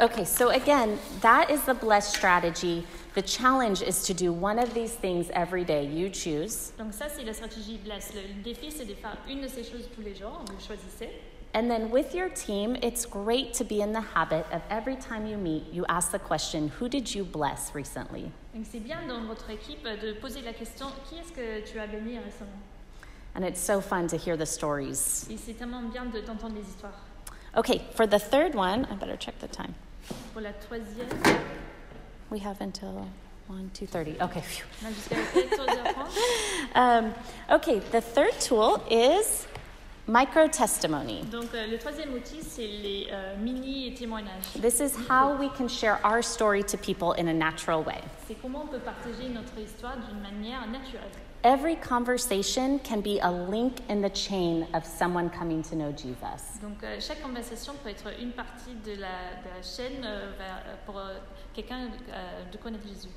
Uh, okay, so again, that is the blessed strategy. The challenge is to do one of these things every day. You choose. Donc ça, c'est la stratégie Bless. Le défi, c'est de faire une de ces choses tous les jours. Vous choisissez. And then with your team, it's great to be in the habit of every time you meet, you ask the question, Who did you bless recently? Donc c'est bien dans votre équipe de poser la question qui est-ce que tu as béni récemment And it's so fun to hear the stories. Et c'est tellement bien de t'entendre les histoires. Okay, for the third one, I better check the time. Pour la troisième, We have until 1, 2.30. Okay. phew. on a jusqu'à 14h30. Um, okay, the third tool is Micro testimony. Donc euh, le troisième outil, c'est les euh, mini témoignages. This is how we can share our story to people in a natural way. C'est comment on peut partager notre histoire d'une manière naturelle. Every conversation can be a link in the chain of someone coming to know Jesus. Donc euh, chaque conversation peut être une partie de la, de la chaîne euh, vers- euh, pour euh, quelqu'un euh, de connaître Jésus.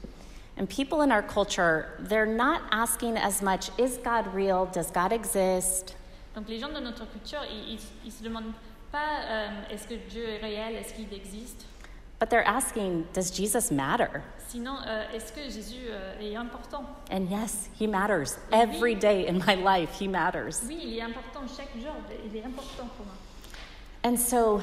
And people in our culture, they're not asking as much, is God real? Does God exist? Donc les gens de notre culture, ils, ils, ils se demandent pas euh, est-ce que Dieu est réel, est-ce qu'il existe. But they're asking, does Jesus matter? Sinon, euh, est-ce que Jésus euh, est important And yes, he matters. Every day in my life, he matters. Oui, il est important chaque jour, il est important pour moi. And so,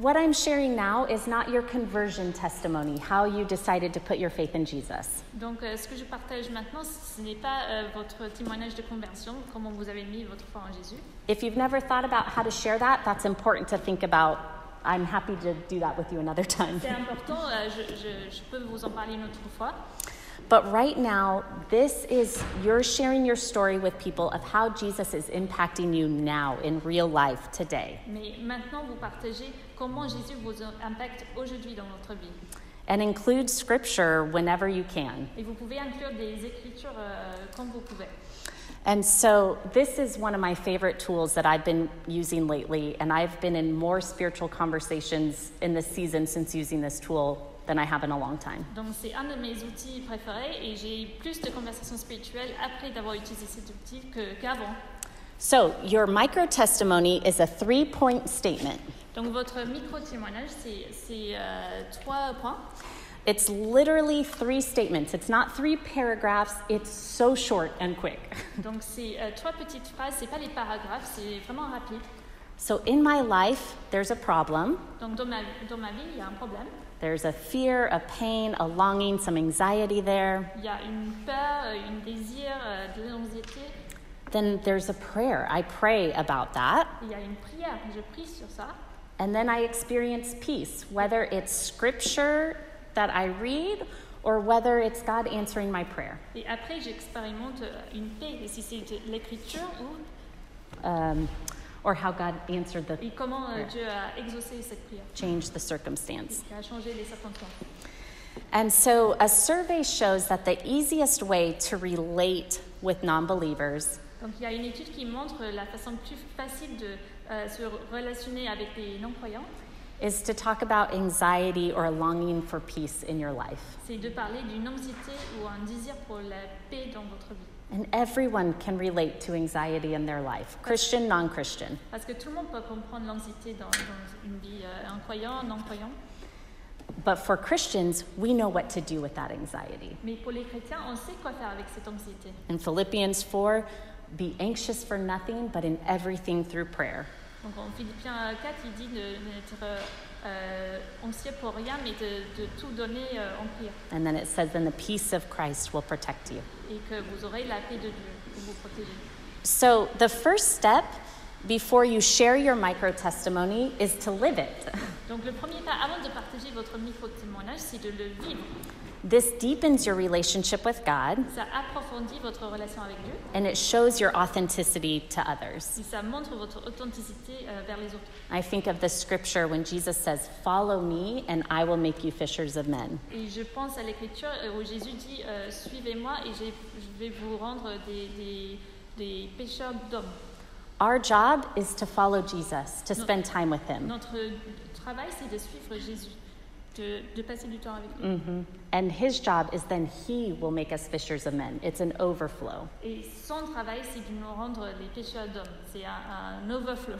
what I'm sharing now is not your conversion testimony, how you decided to put your faith in Jesus. Donc euh, ce que je partage maintenant, ce n'est pas euh, votre témoignage de conversion, comment vous avez mis votre foi en Jésus. If you've never thought about how to share that, that's important to think about. I'm happy to do that with you another time. C'est important, euh, je, je- je peux vous en parler une autre fois. But right now, this is you're sharing your story with people of how Jesus is impacting you now in real life today. Mais maintenant, vous partagez comment Jésus vous impacte aujourd'hui dans votre vie. And include scripture whenever you can. Et vous pouvez inclure des écritures euh, quand vous pouvez. And so, this is one of my favorite tools that I've been using lately, and I've been in more spiritual conversations in this season since using this tool than I have in a long time. Donc c'est un de mes outils préférés et j'ai plus de conversations spirituelles après d'avoir utilisé cet outil qu'avant. So, your micro testimony is a three point statement. Donc votre micro-témoignage, c'est c'est, euh, trois points. It's literally three statements. It's not three paragraphs, it's so short and quick. Donc c'est euh, trois petites phrases, c'est pas les paragraphes, c'est vraiment rapide. So, in my life, there's a problem. Donc dans ma, dans ma vie, il y a un problème. There's a fear, a pain, a longing, some anxiety there. Il y a une peur, euh, une désir, euh, de l'anxiété. Then there's a prayer. I pray about that. Il y a une prière, je prie sur ça. And then I experience peace, whether it's scripture that I read or whether it's God answering my prayer. Et après, j'expérimente euh, une paix. Et si c'est l'écriture ou Um, or how God answered the et comment euh, Dieu a exaucé cette prière, change the circumstance. qui a changé les circonstances. And so a survey shows that the easiest way to relate with non-believers Donc il y a une étude qui montre la façon plus facile de euh, se relationner avec les non-croyants, is to talk about anxiety or a longing for peace in your life. c'est de parler d'une anxiété ou un désir pour la paix dans votre vie. And everyone can relate to anxiety in their life, Christian, non-Christian. Parce que tout le monde peut comprendre l'anxiété dans, dans une vie, euh, un croyant, non-croyant. But for Christians, we know what to do with that anxiety. Mais pour les chrétiens, on sait quoi faire avec cette anxiété. In Philippians 4, be anxious for nothing, but in everything through prayer. Donc en Philippiens 4, il dit de n'être euh, anxieux pour rien, mais de, de tout donner euh, en prière. And then it says, then the peace of Christ will protect you. Et que vous aurez la paix de Dieu pour vous protéger. So the first step before you share your micro testimony is to live it. Donc le premier pas, avant de partager votre micro-témoignage, c'est de le vivre. This deepens your relationship with God Ça approfondit votre relation avec Dieu and it shows your authenticity to others. et ça montre votre authenticité euh, vers les autres. I think of the scripture when Jesus says, Follow me and I will make you fishers of men. Et je pense à l'écriture euh, où Jésus dit euh, Suivez-moi et je vais vous rendre des, des, des pêcheurs d'hommes. Our job is to follow Jesus, to spend time with him. Notre travail, c'est de suivre Jésus, de, de passer du temps avec lui. hmm And his job is then he will make us fishers of men. It's an overflow. Et son travail, c'est de nous rendre des pêcheurs d'hommes. C'est un, un overflow.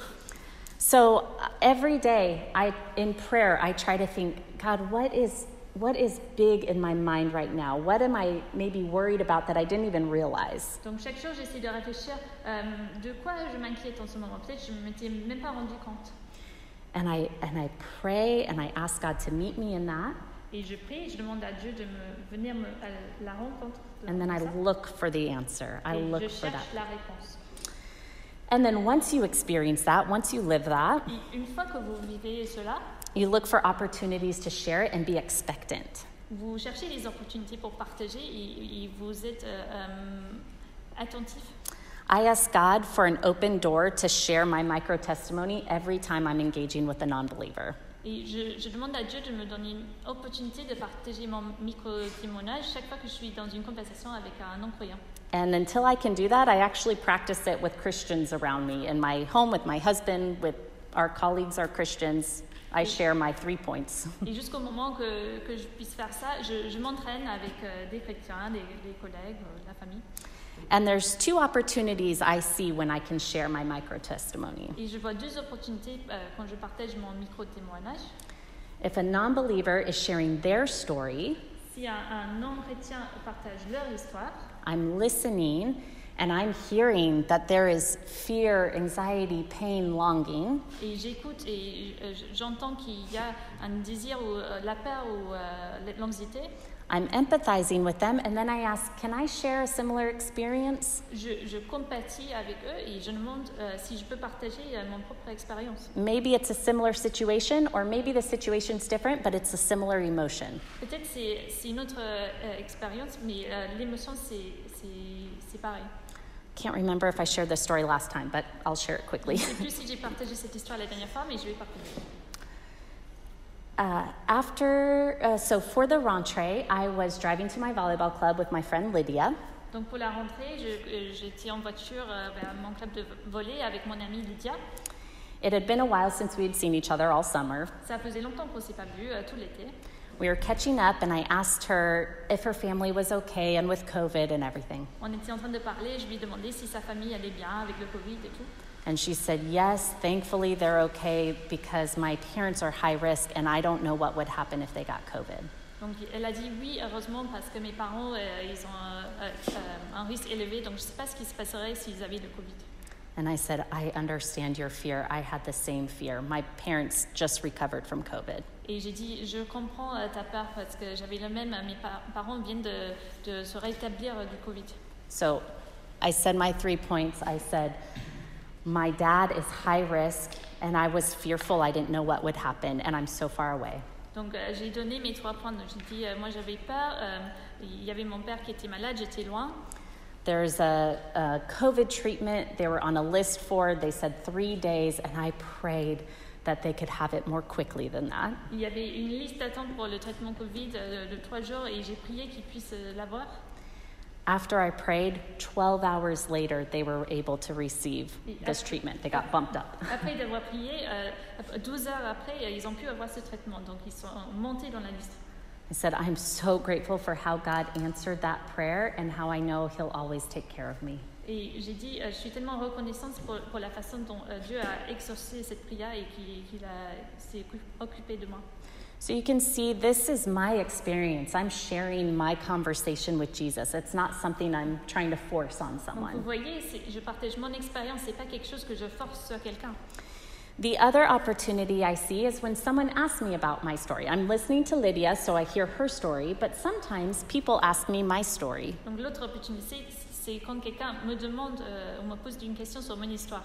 So uh, every day, I in prayer, I try to think, God, what is what is big in my mind right now? What am I maybe worried about that I didn't even realize? Donc chaque jour, j'essaie de réfléchir euh, de quoi je m'inquiète en ce moment. Peut-être je ne m'étais même pas rendu compte. And I and I pray and I ask God to meet me in that. Et je prie, je demande à Dieu de me venir me, à la rencontre. de And then I look for the answer. I Et look for that. la réponse. And then once you experience that, once you live that, Et une fois que vous vivez cela, you look for opportunities to share it and be expectant. vous cherchez les opportunités pour partager et, et vous êtes euh, euh, attentif. I ask God for an open door to share my micro testimony every time I'm engaging with a non believer. Et je, je demande à Dieu de me donner une opportunité de partager mon micro-témoignage chaque fois que je suis dans une conversation avec un non-croyant. And until I can do that, I actually practice it with Christians around me in my home, with my husband, with our colleagues, our Christians. I share my three points. Et jusqu'au moment que, que je puisse faire ça, je, je m'entraîne avec euh, des chrétiens, des, des collègues, euh, la famille. And there's two opportunities I see when I can share my micro testimony. Et je vois deux opportunités euh, quand je partage mon micro-témoignage. If a non believer is sharing their story, Si un, un non-chrétien partage leur histoire, I'm listening and I'm hearing that there is fear, anxiety, pain, longing. et j'écoute et euh, j'entends qu'il y a un désir ou euh, la peur ou euh, l'anxiété, I'm empathizing with them, and then I ask, Can I share a similar experience? je, je compatis avec eux et je demande euh, si je peux partager euh, mon propre expérience. Maybe it's a similar situation, or maybe the situation's different, but it's a similar emotion. Peut-être c'est c'est une autre euh, expérience, mais euh, l'émotion c'est c'est- c'est pareil. Can't remember if I shared this story last time, but I'll share it quickly. Je sais plus si j'ai partagé cette histoire la dernière fois, mais je vais partager. Uh, after, uh, so for the rentrée, I was driving to my volleyball club with my friend Lydia. Donc pour la rentrée, euh, j'étais en voiture euh, vers mon club de volley avec mon amie Lydia. It had been a while since we had seen each other all summer. Ça faisait longtemps qu'on ne s'est pas vu, euh, tout l'été. We were catching up, and I asked her if her family was okay and with COVID and everything. On était en train de parler, je lui demandais si sa famille allait bien avec le Covid et tout. And she said, Yes, thankfully they're okay because my parents are high risk and I don't know what would happen if they got COVID. Donc elle a dit oui, heureusement, parce que mes parents, euh, ils ont euh, euh, euh un risque élevé, donc je ne sais pas ce qui se passerait s'ils avaient le Covid. And I said, I understand your fear. I had the same fear. My parents just recovered from COVID. Et j'ai dit, je comprends euh, ta peur parce que j'avais le même, mes pa- parents viennent de, de se rétablir euh, du Covid. So I said my three points. I said, My dad is high risk and I was fearful. I didn't know what would happen and I'm so far away. Donc euh, j'ai donné mes trois points. J'ai dit, euh, moi j'avais peur, euh, il y avait mon père qui était malade, j'étais loin. There's a, a COVID treatment they were on a list for. They said three days, and I prayed that they could have it more quickly than that. Il y avait une liste d'attente pour le traitement Covid euh, de trois jours et j'ai prié qu'ils puissent euh, l'avoir. After I prayed, 12 hours later, they were able to receive this treatment. They got bumped up. Après d'avoir prié, euh, 12 heures après, euh, ils ont pu avoir ce traitement. Donc ils sont montés dans liste. I said, I'm so grateful for how God answered that prayer and how I know He'll always take care of me. Et j'ai dit, euh, je suis tellement reconnaissante pour, pour la façon dont euh, Dieu a exaucé cette prière et qu'il a- s'est occupé de moi. So you can see this is my experience. I'm sharing my conversation with Jesus. It's not something I'm trying to force on Donc vous someone. voyez, je partage mon expérience, c'est pas quelque chose que je force sur quelqu'un. The other opportunity I see is when someone asks me about my story. I'm listening to Lydia, so I hear her story, but sometimes people ask me my story. Donc l'autre opportunité, c'est quand quelqu'un me demande euh, ou me pose une question sur mon histoire.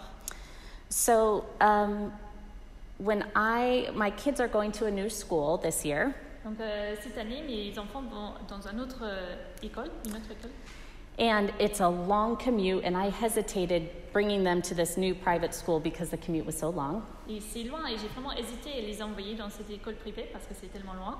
So um, when I, my kids are going to a new school this year, Donc euh, cette année, mes enfants vont dans une autre euh, école, une autre école. and it's a long commute, and I hesitated bringing them to this new private school because the commute was so long. Et c'est loin et j'ai vraiment hésité à les envoyer dans cette école privée parce que c'est tellement loin.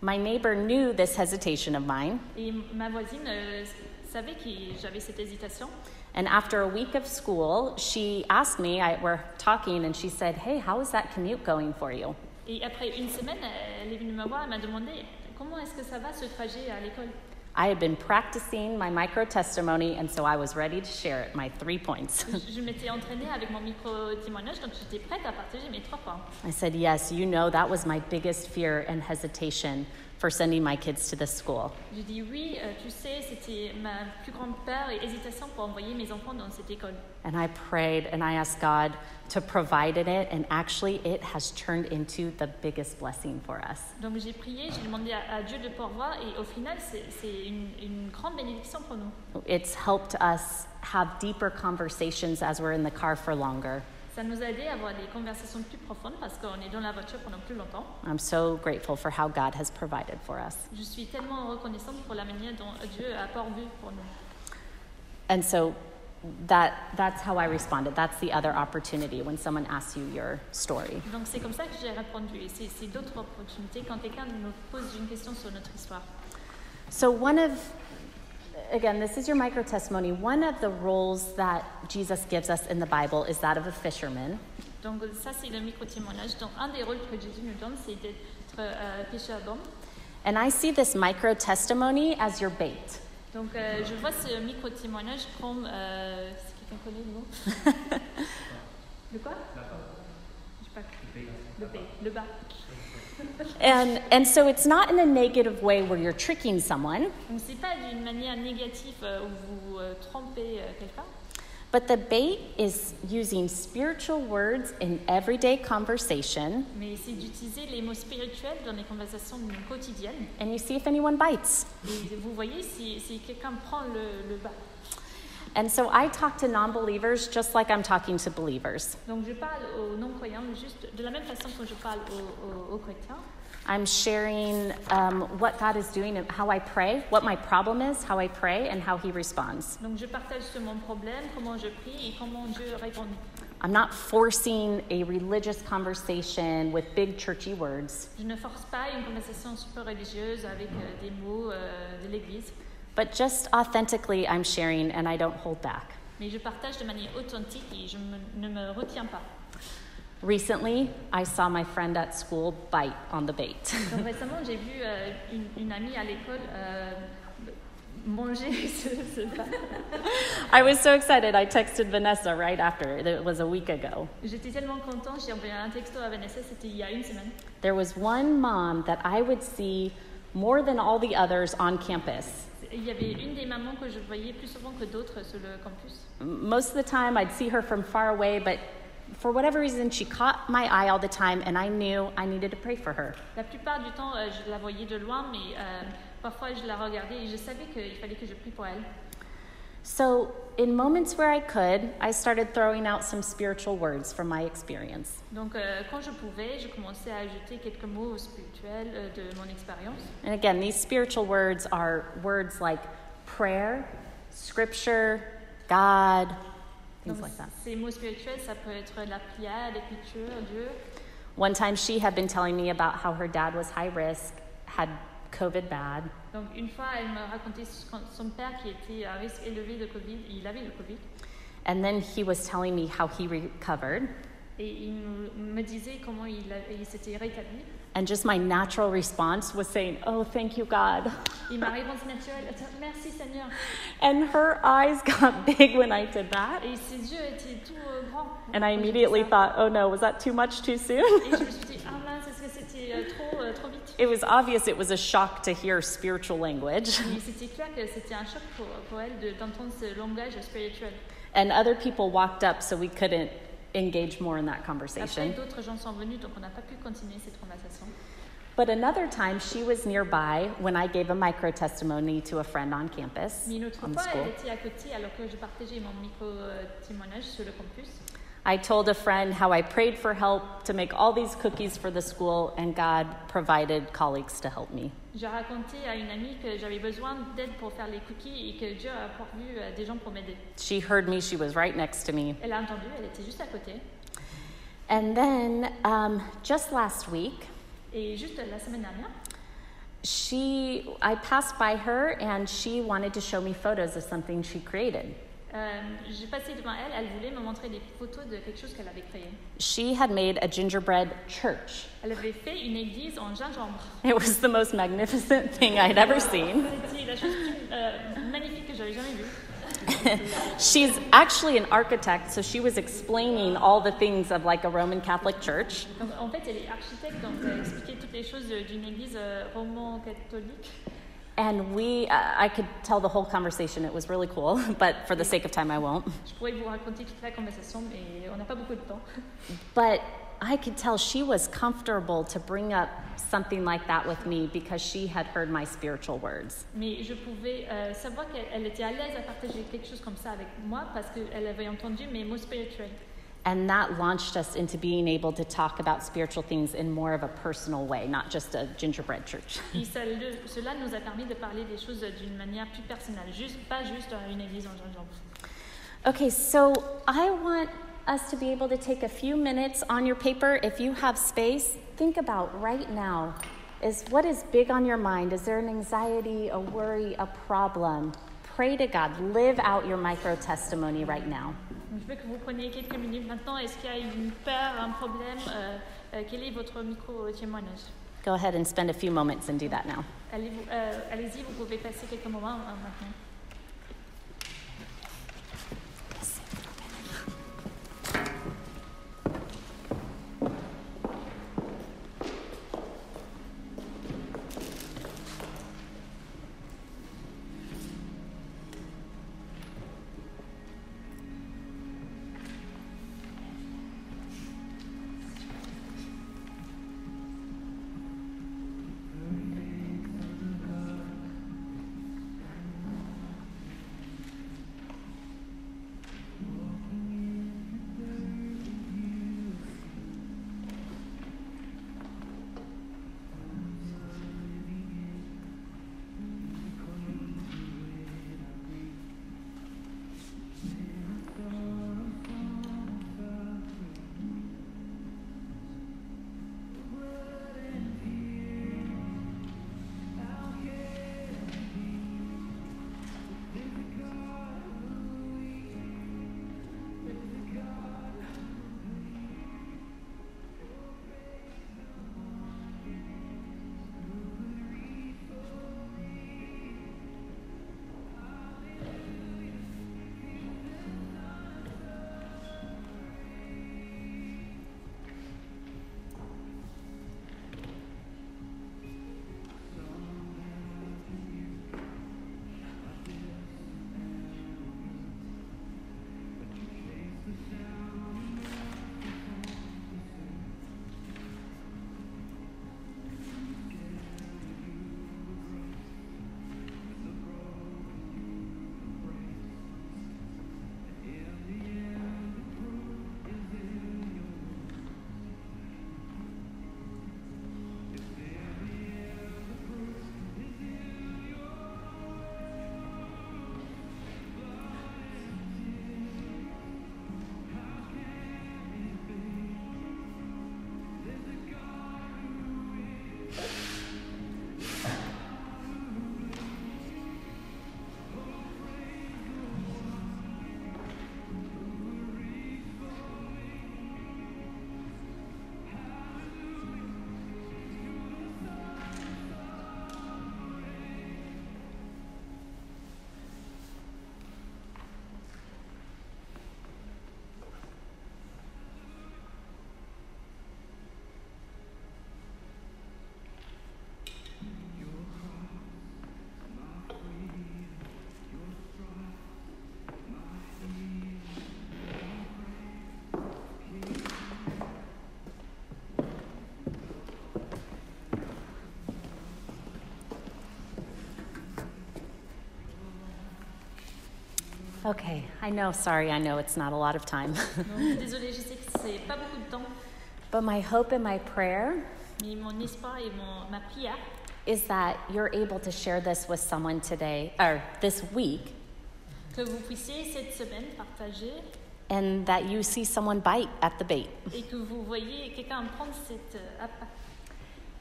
My neighbor knew this hesitation of mine, Et ma voisine euh, savait que j'avais cette hésitation. And after a week of school, she asked me, I, we're talking, and she said, Hey, how is that commute going for you? Et après une semaine, elle est venue me voir, elle m'a demandé comment est-ce que ça va ce trajet à l'école. I had been practicing my micro testimony, and so I was ready to share it, my three points. Je, je m'étais entraînée avec mon micro-témoignage, donc j'étais prête à partager mes trois points. I said, Yes, you know, that was my biggest fear and hesitation for sending my kids to this school. Je dis oui, euh, tu sais, c'était ma plus grande peur et hésitation pour envoyer mes enfants dans cette école. And I prayed and I asked God to provide it, and actually, it has turned into the biggest blessing for us. Donc j'ai prié, j'ai demandé à, à Dieu de pourvoir et au final, c'est c'est une, une grande bénédiction pour nous. It's helped us have deeper conversations as we're in the car for longer. Ça nous a aidé à avoir des conversations plus profondes parce qu'on est dans la voiture pendant plus longtemps. I'm so grateful for how God has provided for us. Je suis tellement reconnaissante pour la manière dont Dieu a pourvu pour nous. And so, that that's how I responded. That's the other opportunity when someone asks you your story. Donc c'est comme ça que j'ai répondu. Et c'est c'est d'autres opportunités quand quelqu'un nous pose une question sur notre histoire. So one of again, this is your micro testimony. One of the roles that Jesus gives us in the Bible is that of a fisherman. Donc ça c'est le micro-témoignage. Donc un des rôles que Jésus nous donne, c'est d'être euh, euh pêcheur d'hommes. And I see this micro testimony as your bait. Donc euh, je vois ce micro-témoignage comme... Euh, si quelqu'un connaît le mot Le quoi Je sais pas. Le bait, le bas. And and so it's not in a negative way where you're tricking someone, Donc c'est pas d'une manière négative euh, où vous euh, trompez euh, quelqu'un, but the bait is using spiritual words in everyday conversation mais c'est d'utiliser les mots spirituels dans les conversations quotidiennes. and you see if anyone bites. Et vous voyez si, si quelqu'un prend le, le bas. And so I talk to non-believers just like I'm talking to believers. Donc je parle aux non-croyants juste de la même façon que je parle aux, aux- aux chrétiens. I'm sharing um, what God is doing and how I pray, what my problem is, how I pray, and how He responds. Donc je partage sur mon problème, comment je prie et comment Dieu répond. I'm not forcing a religious conversation with big churchy words, Je ne force pas une conversation super religieuse avec euh, des mots euh, de l'Église, but just authentically I'm sharing and I don't hold back. mais je partage de manière authentique et je me- ne me retiens pas. Recently, I saw my friend at school bite on the bait. Donc récemment, j'ai vu euh, une, une amie à l'école euh, manger ce, ce. I was so excited. I texted Vanessa right after. It was a week ago. J'étais tellement contente, j'ai envoyé un texto à Vanessa, c'était il y a une semaine. There was one mom that I would see more than all the others on campus. Il y avait une des mamans que je voyais plus souvent que d'autres sur le campus. Most of the time, I'd see her from far away, but for whatever reason, she caught my eye all the time, and I knew I needed to pray for her. La plupart du temps, euh, je la voyais de loin, mais euh, parfois je la regardais et je savais qu'il fallait que je prie pour elle. So, in moments where I could, I started throwing out some spiritual words from my experience. Donc, euh, quand je pouvais, je commençais à ajouter quelques mots spirituels euh, de mon expérience. And again, these spiritual words are words like prayer, scripture, God, things Donc, like that. ces mots spirituels, ça peut être la prière, l'écriture, Dieu. One time she had been telling me about how her dad was high risk, had COVID bad, Donc, une fois, elle me racontait son père qui était à risque élevé de Covid, il avait le Covid, and then he was telling me how he recovered. et il me, disait comment il, il s'était rétabli. And just my natural response was saying, Oh, thank you, God. Et ma réponse naturelle, était, merci Seigneur. And her eyes got big when I did that. Et ses yeux étaient tout euh. And I quand j'ai fait immediately thought, Oh no, was that too much too soon? Et je me suis dit, ah mince, est-ce que c'était euh, trop, euh, trop vite It was obvious it was a shock to hear spiritual language. Et c'était clair que c'était un choc pour, pour elle de- d'entendre ce langage spirituel. And other people walked up so we couldn't engage more in that Après, conversation. d'autres gens sont venus, donc on n'a pas pu continuer cette conversation. But another time, she was nearby when I gave a micro testimony to a friend on campus, Mais une autre on the fois, school. elle était à côté alors que je partageais mon micro-témoignage sur le campus. I told a friend how I prayed for help to make all these cookies for the school, and God provided colleagues to help me. J'ai raconté à une amie que j'avais besoin d'aide pour faire les cookies et que Dieu a pourvu euh, des gens pour m'aider. She heard me, she was right next to me. Elle a entendu, elle était juste à côté. And then um, just last week, Et juste la semaine dernière, she, I passed by her and she wanted to show me photos of something she created. Euh, j'ai passé devant elle, elle voulait me montrer des photos de quelque chose qu'elle avait créé. She had made a gingerbread church. Elle avait fait une église en gingembre. It was the most magnificent thing I'd ever seen. C'était la chose euh, magnifique que j'avais jamais vue. She's actually an architect, so she was explaining all the things of like a Roman Catholic church. Donc, en fait, elle est architecte, donc elle expliquait toutes les choses d'une église euh, roman-catholique. And we, uh, I could tell the whole conversation. It was really cool, but for the sake of time, I won't. Je pourrais vous raconter toute la conversation, mais on n'a pas beaucoup de temps. But I could tell she was comfortable to bring up something like that with me because she had heard my spiritual words. Mais je pouvais euh, savoir qu'elle était à l'aise à partager quelque chose comme ça avec moi parce qu'elle avait entendu mes mots spirituels. And that launched us into being able to talk about spiritual things in more of a personal way, not just a gingerbread church. Et ça, le- cela nous a permis de parler des choses d'une manière plus personnelle, juste, pas juste à une église en gingembre. Okay, so I want us to be able to take a few minutes on your paper. If you have space, think about right now is what is big on your mind? Is there an anxiety, a worry, a problem? Pray to God. Live out your micro testimony right now. Je veux que vous preniez quelques minutes maintenant. Est-ce qu'il y a une peur, un problème euh, euh, Quel est votre micro-témoignage Go ahead and spend a few moments and do that now. Euh, Allez-y, vous pouvez passer quelques moments euh, maintenant. Okay, I know, sorry, I know it's not a lot of time. Donc, désolée, je sais que c'est pas beaucoup de temps, but my hope and my prayer mais mon espoir et mon, ma prière, is that you're able to share this with someone today or this week que vous puissiez cette semaine partager and that you see someone bite at the bait. et que vous voyez quelqu'un prendre cette euh.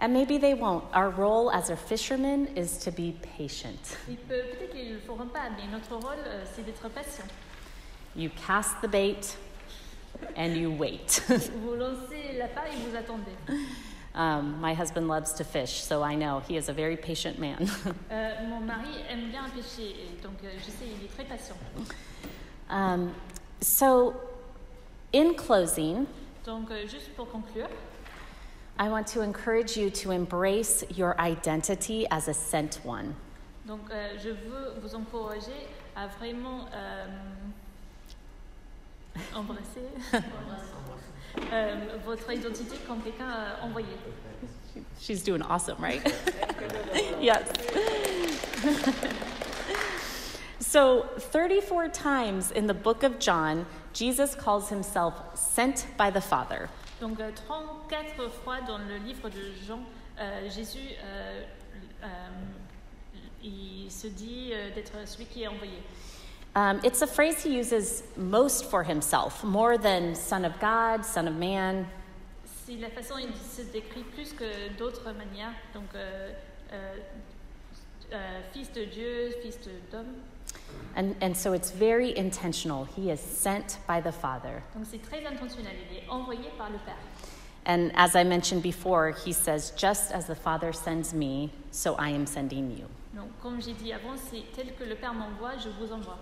And maybe they won't. Our role as a fisherman is to be patient. Peut qu'ils le feront pas, mais notre rôle, euh, c'est d'être patient. You cast the bait and you wait. Vous lancez l'appât et vous attendez. um, my husband loves to fish, so I know he is a very patient man. Euh, mon mari aime bien pêcher, donc euh, je sais, il est très patient. um, so, in closing, Donc, euh, juste pour conclure, I want to encourage you to embrace your identity as a sent one. donc, euh, je veux vous encourager à vraiment euh, embrasser euh, votre identité comme quelqu'un euh, envoyé. She's doing awesome, right? yes. so, 34 times in the book of John, Jesus calls himself sent by the Father. Donc, euh, 34 fois dans le livre de Jean, euh, Jésus euh, euh, il se dit euh, d'être celui qui est envoyé. Um, it's a phrase he uses most for himself, more than Son of God, Son of Man. C'est la façon dont il se décrit plus que d'autres manières. Donc, euh, euh, euh, fils de Dieu, fils de- d'homme. And, and so it's very intentional. He is sent by the Father. Donc, c'est très intentionnel. Il est envoyé par le Père. And as I mentioned before, he says, Just as the Father sends me, so I am sending you. Donc, comme j'ai dit avant, c'est tel que le Père m'envoie, je vous envoie.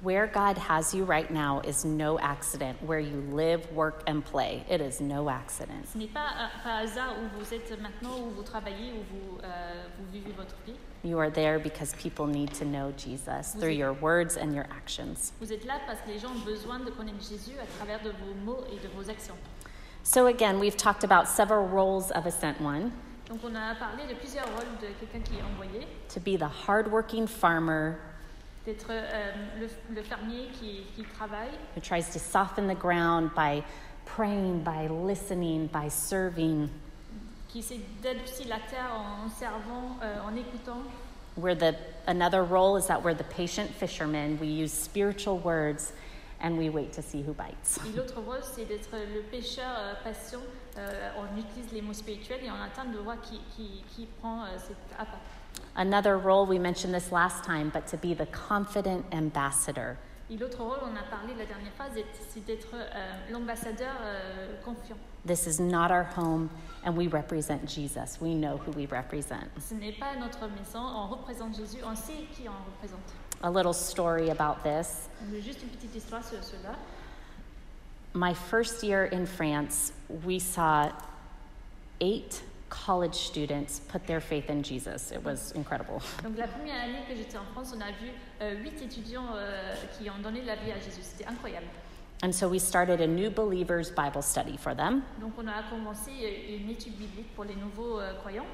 Where God has you right now is no accident. Where you live, work, and play, it is no accident. Ce n'est pas euh, un hasard où vous êtes maintenant, où vous travaillez, où vous, euh, vous vivez votre vie. You are there because people need to know Jesus through your words and your actions. Vous êtes là parce que les gens ont besoin de connaître Jésus à travers de vos mots et de vos actions. So, again, we've talked about several roles of a sent one Donc on a parlé de plusieurs rôles de quelqu'un qui est envoyé, to be the hardworking farmer d'être euh, le, le fermier qui, qui travaille, who tries to soften the ground by praying, by listening, by serving. qui essaie d'adoucir la terre en servant, euh, en écoutant. Where the another role is that we're the patient fishermen. We use spiritual words and we wait to see who bites. Et l'autre rôle, c'est d'être le pêcheur euh, patient. Euh, on utilise les mots spirituels et on attend de voir qui, qui, qui prend euh, cette appât. Another role, we mentioned this last time, but to be the confident ambassador. Et l'autre rôle, on a parlé la dernière fois, c'est- c'est d'être euh, l'ambassadeur euh, confiant. This is not our home, and we represent Jesus. We know who we represent. Ce n'est pas notre maison, on représente Jésus, on sait qui on représente. A little story about this. Juste une petite histoire sur cela. My first year in France, we saw eight college students put their faith in Jesus. It was incredible. Donc la première année que j'étais en France, on a vu euh, huit étudiants euh, qui ont donné la vie à Jésus. C'était incroyable. And so we started a new believers Bible study for them. Donc on a commencé euh, une étude biblique pour les nouveaux euh, croyants.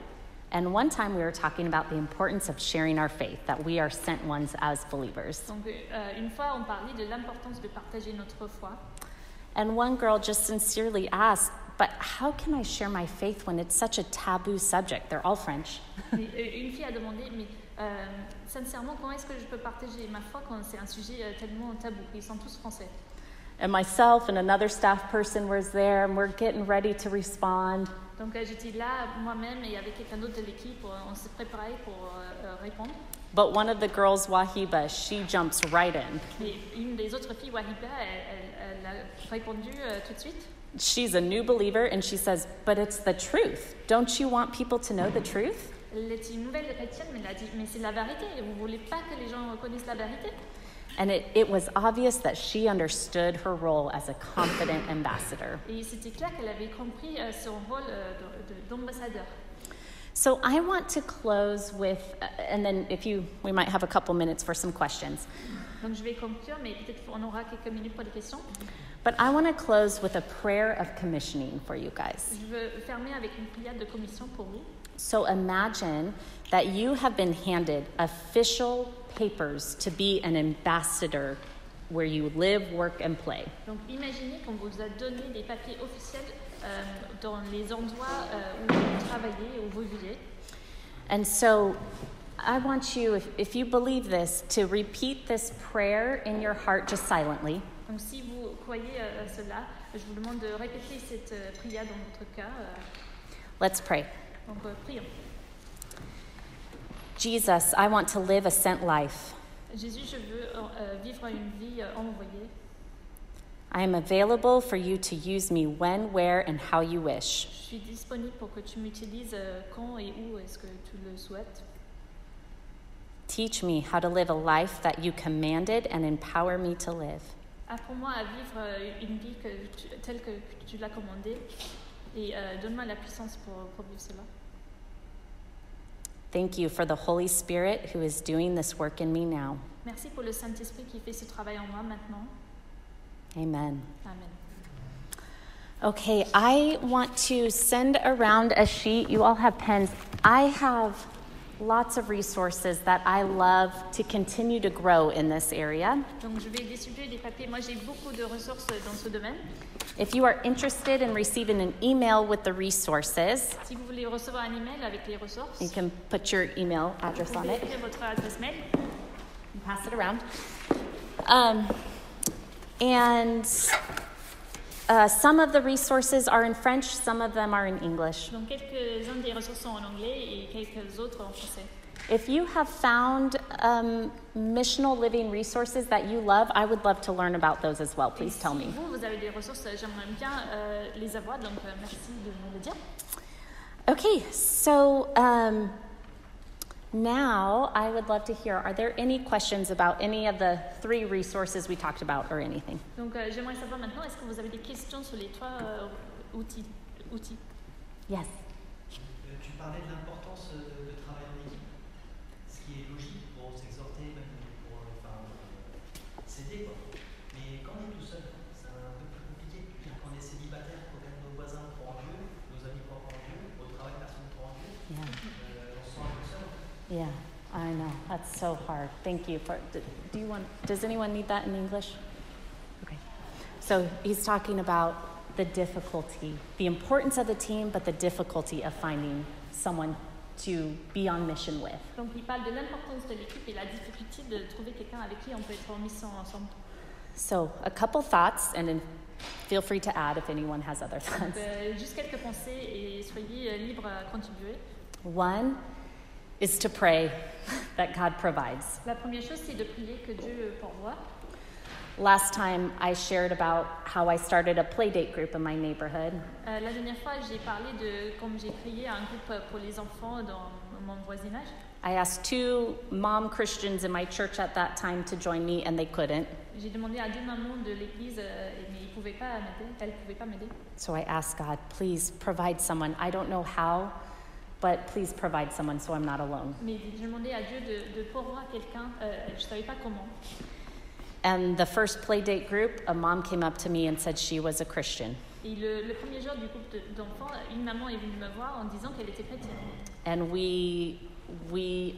And one time we were talking about the importance of sharing our faith, that we are sent ones as believers. Donc euh, une fois, on parlait de l'importance de partager notre foi. And one girl just sincerely asked, But how can I share my faith when it's such a taboo subject? They're all French. Une fille a demandé, mais euh, sincèrement, comment est-ce que je peux partager ma foi quand c'est un sujet euh, tellement tabou Ils sont tous français. And myself and another staff person was there, and we're getting ready to respond. Donc euh, j'étais là moi-même et avec quelqu'un d'autre de l'équipe, euh, on s'est préparé pour euh, euh, répondre. But one of the girls, Wahiba, she jumps right in. Et une des autres filles, Wahiba, elle, elle- elle a répondu euh, tout de suite. She's a new believer, and she says, But it's the truth. Don't you want people to know the truth? Elle est une nouvelle chrétienne, mais elle a dit Mais c'est la vérité, vous voulez pas que les gens reconnaissent la vérité And it, it was obvious that she understood her role as a confident ambassador. Et c'était clair qu'elle avait compris euh, son rôle euh, de- de- d'ambassadeur. So I want to close with, uh, and then if you, we might have a couple minutes for some questions. Donc je vais conclure, mais peut-être qu'on aura quelques minutes pour des questions. But I want to close with a prayer of commissioning for you guys. Je veux fermer avec une prière de commission pour vous. So imagine that you have been handed official papers to be an ambassador where you live, work, and play. Donc imaginez qu'on vous a donné des papiers officiels euh, dans les endroits euh, où vous travaillez, où vous vivez. And so I want you, if, if you believe this, to repeat this prayer in your heart just silently. Donc si vous croyez à cela, je vous demande de répéter cette euh, prière dans votre euh, Let's pray. donc euh, prions. Jesus, I want to live a sent life. Jésus, je veux euh, vivre une vie euh, envoyée. I am available for you to use me when, where, and how you wish. Je suis disponible pour que tu m'utilises euh, quand et où est-ce que tu le souhaites. Teach me how to live a life that you commanded and empower me to live. Apprends-moi à vivre euh, une vie que tu- telle que tu l'as commandée et euh, donne-moi la puissance pour, pour vivre cela. Thank you for the Holy Spirit who is doing this work in me now. Merci pour le Saint-Esprit qui fait ce travail en moi maintenant. Amen. Amen. Okay, I want to send around a sheet. You all have pens. I have lots of resources that I love to continue to grow in this area. Donc je vais distribuer des papiers. Moi j'ai beaucoup de ressources dans ce domaine. If you are interested in receiving an email with the resources, Si vous voulez recevoir un email avec les ressources, you can put your email vous address on it votre adresse mail. and pass it around. Um, and uh, some of the resources are in French, some of them are in English. Donc quelques-uns des ressources sont en anglais et quelques autres en français. If you have found um, missional living resources that you love, I would love to learn about those as well. Please tell me. vous, vous avez des ressources, euh, j'aimerais bien euh, les avoir, donc euh, merci de me le dire. Okay, so um, now I would love to hear are there any questions about any of the three resources we talked about or anything? Donc euh, j'aimerais savoir maintenant, est-ce que vous avez des questions sur les trois euh, outils, outils Yes. Euh, Tu parlais de l'importance euh, de, de travailler en équipe, ce qui est logique pour s'exhorter, même pour euh, enfin, euh, s'aider. quoi. Mais quand on est tout seul, c'est un peu plus compliqué. Je veux dire, Quand on est célibataire, quand même nos voisins croient en Dieu, nos amis croient pas en Dieu, au travail personne ne croit en Dieu, Yeah. euh, on se sent un peu seul. Yeah, I know. That's so hard. Thank you for. Do, do you want? Does anyone need that in English? Okay. So he's talking about the difficulty, the importance of the team, but the difficulty of finding someone to be on mission with. Donc il parle de l'importance de l'équipe et la difficulté de trouver quelqu'un avec qui on peut être en mission ensemble. So a couple thoughts, and then feel free to add if anyone has other Donc, thoughts. euh, juste quelques pensées et soyez euh, libres à contribuer. One is to pray that God provides. La première chose, c'est de prier que Dieu euh, pourvoie. Last time I shared about how I started a play date group in my neighborhood. Euh, la dernière fois, j'ai parlé de comme j'ai créé un groupe euh, pour les enfants dans mon voisinage. I asked two mom Christians in my church at that time to join me, and they couldn't. J'ai demandé à deux mamans de l'église, euh, mais ils pouvaient pas m'aider. Elles pouvaient pas m'aider. So I asked God, please provide someone. I don't know how, but please provide someone so I'm not alone. Mais j'ai demandé à Dieu de, de pourvoir quelqu'un. euh, je savais pas comment. And the first playdate group, a mom came up to me and said she was a Christian. Et le, le premier jour du groupe de- d'enfants, une maman est venue me voir en disant qu'elle était chrétienne. And we, we,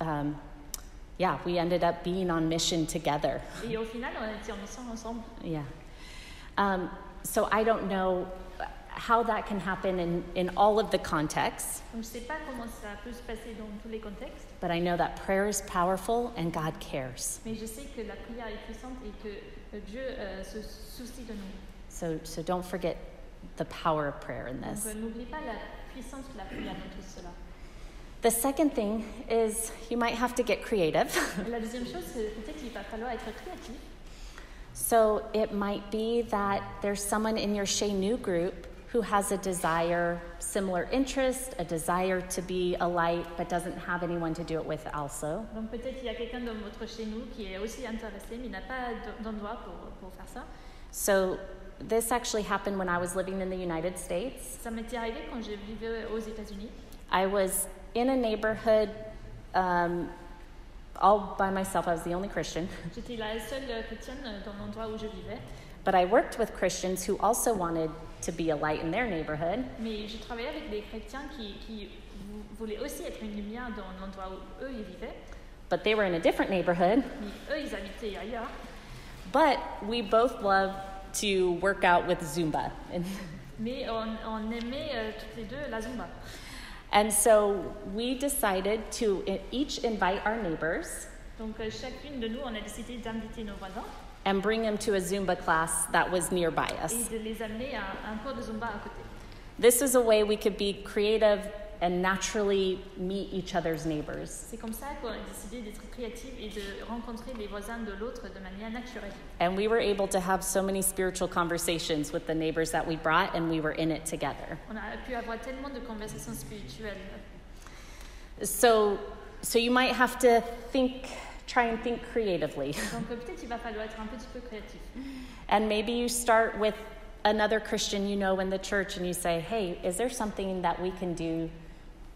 um, yeah, we ended up being on mission together. Et au final, on était en mission ensemble. Yeah. Um, so I don't know how that can happen in, in all of the contexts, je sais pas comment ça peut se passer dans tous les contextes, but I know that prayer is powerful and God cares. mais je sais que la prière est puissante et que euh, Dieu euh, se soucie de nous. So, so don't forget the power of prayer in this. euh, n'oublie pas la puissance de la prière dans tout cela. The second thing is you might have to get creative. La deuxième chose, c'est peut-être qu'il va falloir être créatif. so it might be that there's someone in your Chez Nous group who has a desire, similar interest, a desire to be a light, but doesn't have anyone to do it with also. Donc peut-être qu'il y a quelqu'un dans votre chez nous qui est aussi intéressé, mais n'a pas d'endroit pour, pour faire ça. So this actually happened when I was living in the United States. Ça arrivé quand je vivais aux États-Unis. I was in a neighborhood um, all by myself. I was the only Christian. J'étais la seule chrétienne dans l'endroit où je vivais, But I worked with Christians who also wanted to be a light in their neighborhood. mais j'ai travaillé avec des chrétiens qui, qui voulaient aussi être une lumière dans l'endroit où eux ils vivaient, But they were in a different neighborhood. mais eux ils habitaient ailleurs. But we both love to work out with Zumba. And, Mais on, on aimait euh, toutes les deux la Zumba. and so we decided to each invite our neighbors Donc euh, chacune de nous, on a décidé d'inviter nos voisins and bring them to a Zumba class that was nearby et us. de les amener à un cours de Zumba à côté. This is a way we could be creative and naturally meet each other's neighbors. C'est comme ça qu'on a décidé d'être créatifs et de rencontrer les voisins de l'autre de manière naturelle. And we were able to have so many spiritual conversations with the neighbors that we brought, and we were in it together. On a pu avoir tellement de conversations spirituelles. So, so you might have to think, try and think creatively. Donc euh, peut-être qu'il va falloir être un petit peu créatif. And maybe you start with another Christian you know in the church and you say, hey, is there something that we can do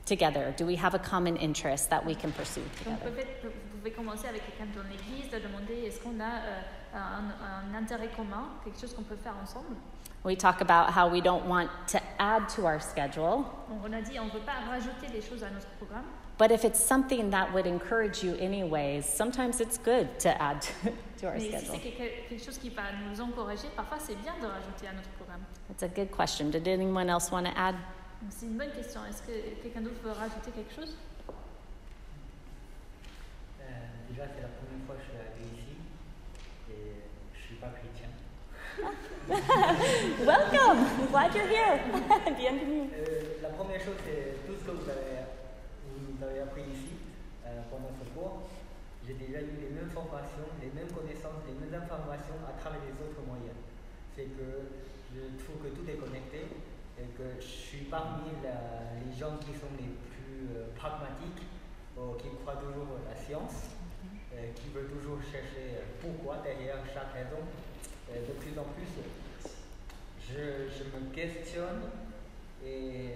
together? Do we have a common interest that we can pursue Donc together? peut-être vous pouvez commencer avec quelqu'un dans l'église, de demander est-ce qu'on a euh, un, un intérêt commun, quelque chose qu'on peut faire ensemble. We talk about how we don't want to add to our schedule, on a dit on veut pas rajouter des choses à notre programme, but if it's something that would encourage you anyways, sometimes it's good to add to our mais si schedule. c'est quelque, quelque chose qui va nous encourager, parfois c'est bien de rajouter à notre programme. That's a good question. Did anyone else want to add? C'est une bonne question. Est-ce que quelqu'un d'autre veut rajouter quelque chose Euh, déjà, c'est la première fois que je suis arrivé ici. et je suis pas chrétien. Welcome. I'm glad you're here. Bienvenue. Euh, la première chose, c'est tout ce que vous avez, vous avez appris ici euh, pendant ce cours. J'ai déjà eu les mêmes formations, les mêmes connaissances, les mêmes informations à travers les autres moyens. C'est que je trouve que tout est connecté et que je suis parmi la- les gens qui sont les plus euh, pragmatiques, euh, qui croient toujours à la science, qui veulent toujours chercher pourquoi derrière chaque raison. De plus en plus, je, je me questionne et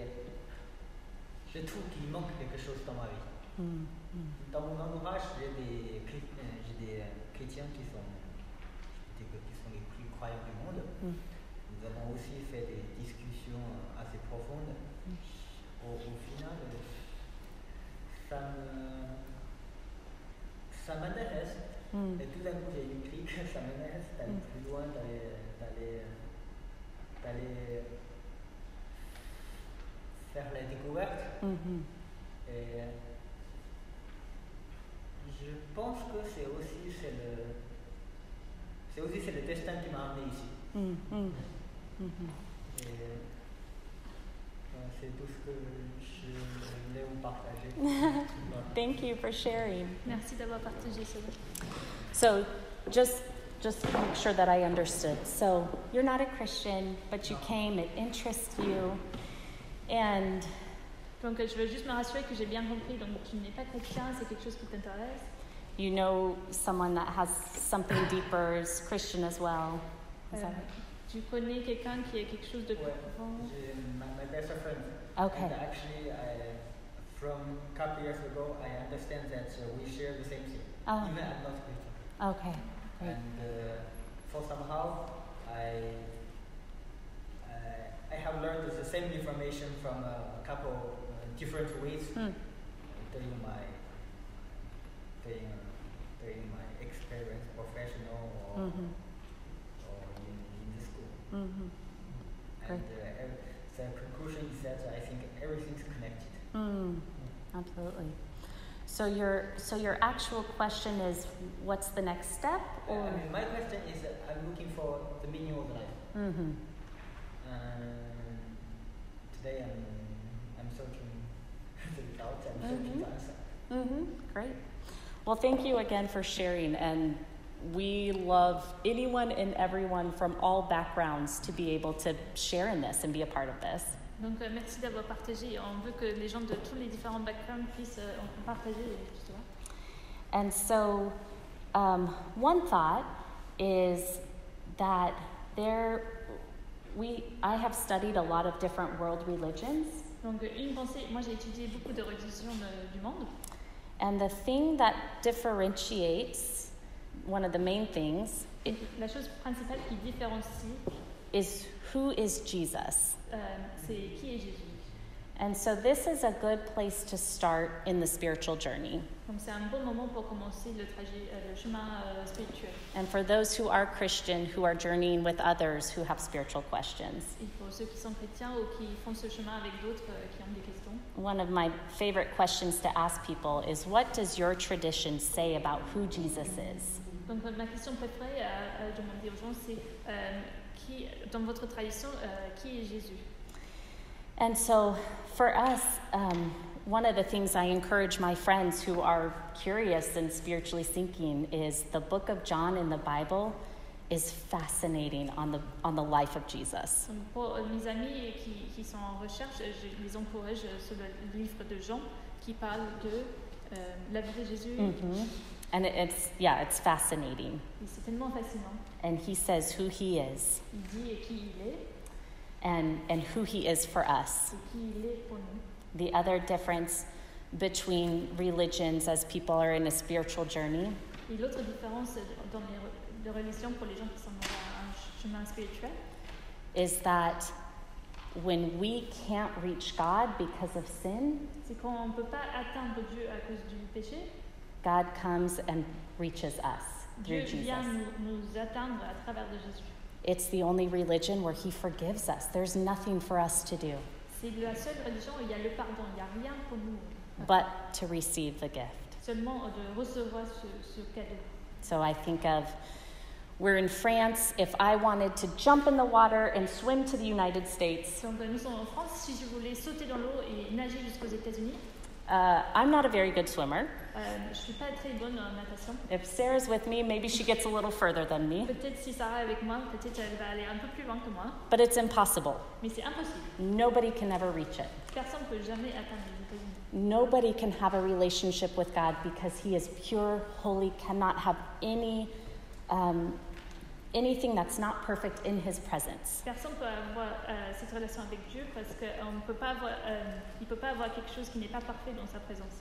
je trouve qu'il manque quelque chose dans ma vie. Mm, mm. Dans mon entourage, j'ai des, euh, j'ai des chrétiens qui sont, qui sont les plus croyants du monde. Mm. Nous avons aussi fait des discussions assez profondes. Au, au final, ça me, ça m'intéresse. Mm. Et tout d'un coup, j'ai écrit que ça m'intéresse d'aller Mm. plus loin, d'aller, d'aller faire la découverte. Mhm. Et je pense que c'est aussi c'est le, c'est aussi c'est le destin qui m'a amené ici. Mm, mm. Mhm. Et euh, c'est tout ce que je voulais vous partager. Thank you for sharing. Merci d'avoir partagé cela. So, just just to make sure that I understood. So, you're not a Christian, but you came. It interests you, and Donc euh, je veux juste me rassurer que j'ai bien compris. Donc tu n'es pas chrétien, c'est quelque chose qui t'intéresse. you know someone that has something deeper is Christian as well. Is Euh, that right? tu connais quelqu'un qui a quelque chose de plus Ouais, profond. my, my best friend. Okay. And actually, I, from a couple years ago, I understand that uh, we share the same thing. Oh. Even I'm not Christian. Okay. Great. And uh, for somehow, I, I, have learned the same information from a couple uh, different ways Hmm. during my during, during my experience, professional or, Mhm. or in, in the school. Mhm. And uh, the conclusion is that I think everything's connected. Mm. Absolutely. So your so your actual question is, what's the next step? Or I mean, my question is I'm looking for the meaning of life. Mhm. Um, today I'm, I'm searching the results, I'm searching the Mhm. answer. Mm-hmm. Great. Well, thank you again for sharing. And we love anyone and everyone from all backgrounds to be able to share in this and be a part of this. Donc euh, merci d'avoir partagé. On veut que les gens de tous les différents backgrounds puissent euh, partager. Tu. And so, um, one thought is that there, we, I have studied a lot of different world religions. Donc une pensée, moi j'ai étudié beaucoup de religions euh, du monde. And the thing that differentiates, one of the main things, Et la chose principale qui différencie, is who is Jesus. euh, c'est qui est Jésus. And so, this is a good place to start in the spiritual journey. Donc c'est un bon moment pour commencer le trajet, euh, le chemin euh, spirituel. And for those who are Christian, who are journeying with others who have spiritual questions. Et pour ceux qui sont chrétiens ou qui font ce chemin avec d'autres euh, qui ont des questions. One of my favorite questions to ask people is What does your tradition say about who Jesus is? Donc ma question préférée à, à demander aux gens, c'est euh, qui, dans votre tradition, euh, qui est Jésus And so, for us, um, one of the things I encourage my friends who are curious and spiritually thinking is the book of John in the Bible is fascinating on the, on the life of Jesus. Pour euh, mes amis qui, qui sont en recherche, euh, je les encourage euh, sur le livre de Jean qui parle de euh, la vie de Jésus. Mhm. And it- it's, yeah, it's fascinating. C'est tellement fascinant. And he says who he is Il dit qui il est and, and who he is for us. et qui il est pour nous. The other difference between religions as people are in a spiritual journey Et l'autre différence dans les, re- les pour les gens qui sont dans un chemin spirituel, is that when we can't reach God because of sin, c'est qu'on ne peut pas atteindre Dieu à cause du péché. God comes and reaches us Dieu through vient Jesus. nous, nous atteindre à travers de Jésus. It's the only religion where He forgives us. There's nothing for us to do C'est la seule religion où il y a le pardon, il n'y a rien pour nous. but to receive the gift. Seulement euh, de recevoir ce, ce cadeau. So I think of We're in France. If I wanted to jump in the water and swim to the United States, Donc euh, nous sommes en France. Si je voulais sauter dans l'eau et nager jusqu'aux États-Unis, uh, I'm not a very good swimmer. euh, je suis pas très bonne en natation. If Sarah's with me, maybe she gets a little further than me, Peut-être si Sarah est avec moi, peut-être elle va aller un peu plus loin que moi, but it's impossible. mais c'est impossible. Nobody can ever reach it. Personne peut jamais atteindre les États-Unis. Nobody can have a relationship with God because He is pure, holy, cannot have any um, anything that's not perfect in His presence. Personne peut avoir euh, cette relation avec Dieu parce qu'on euh, ne peut pas avoir, euh, il peut pas avoir quelque chose qui n'est pas parfait dans sa présence.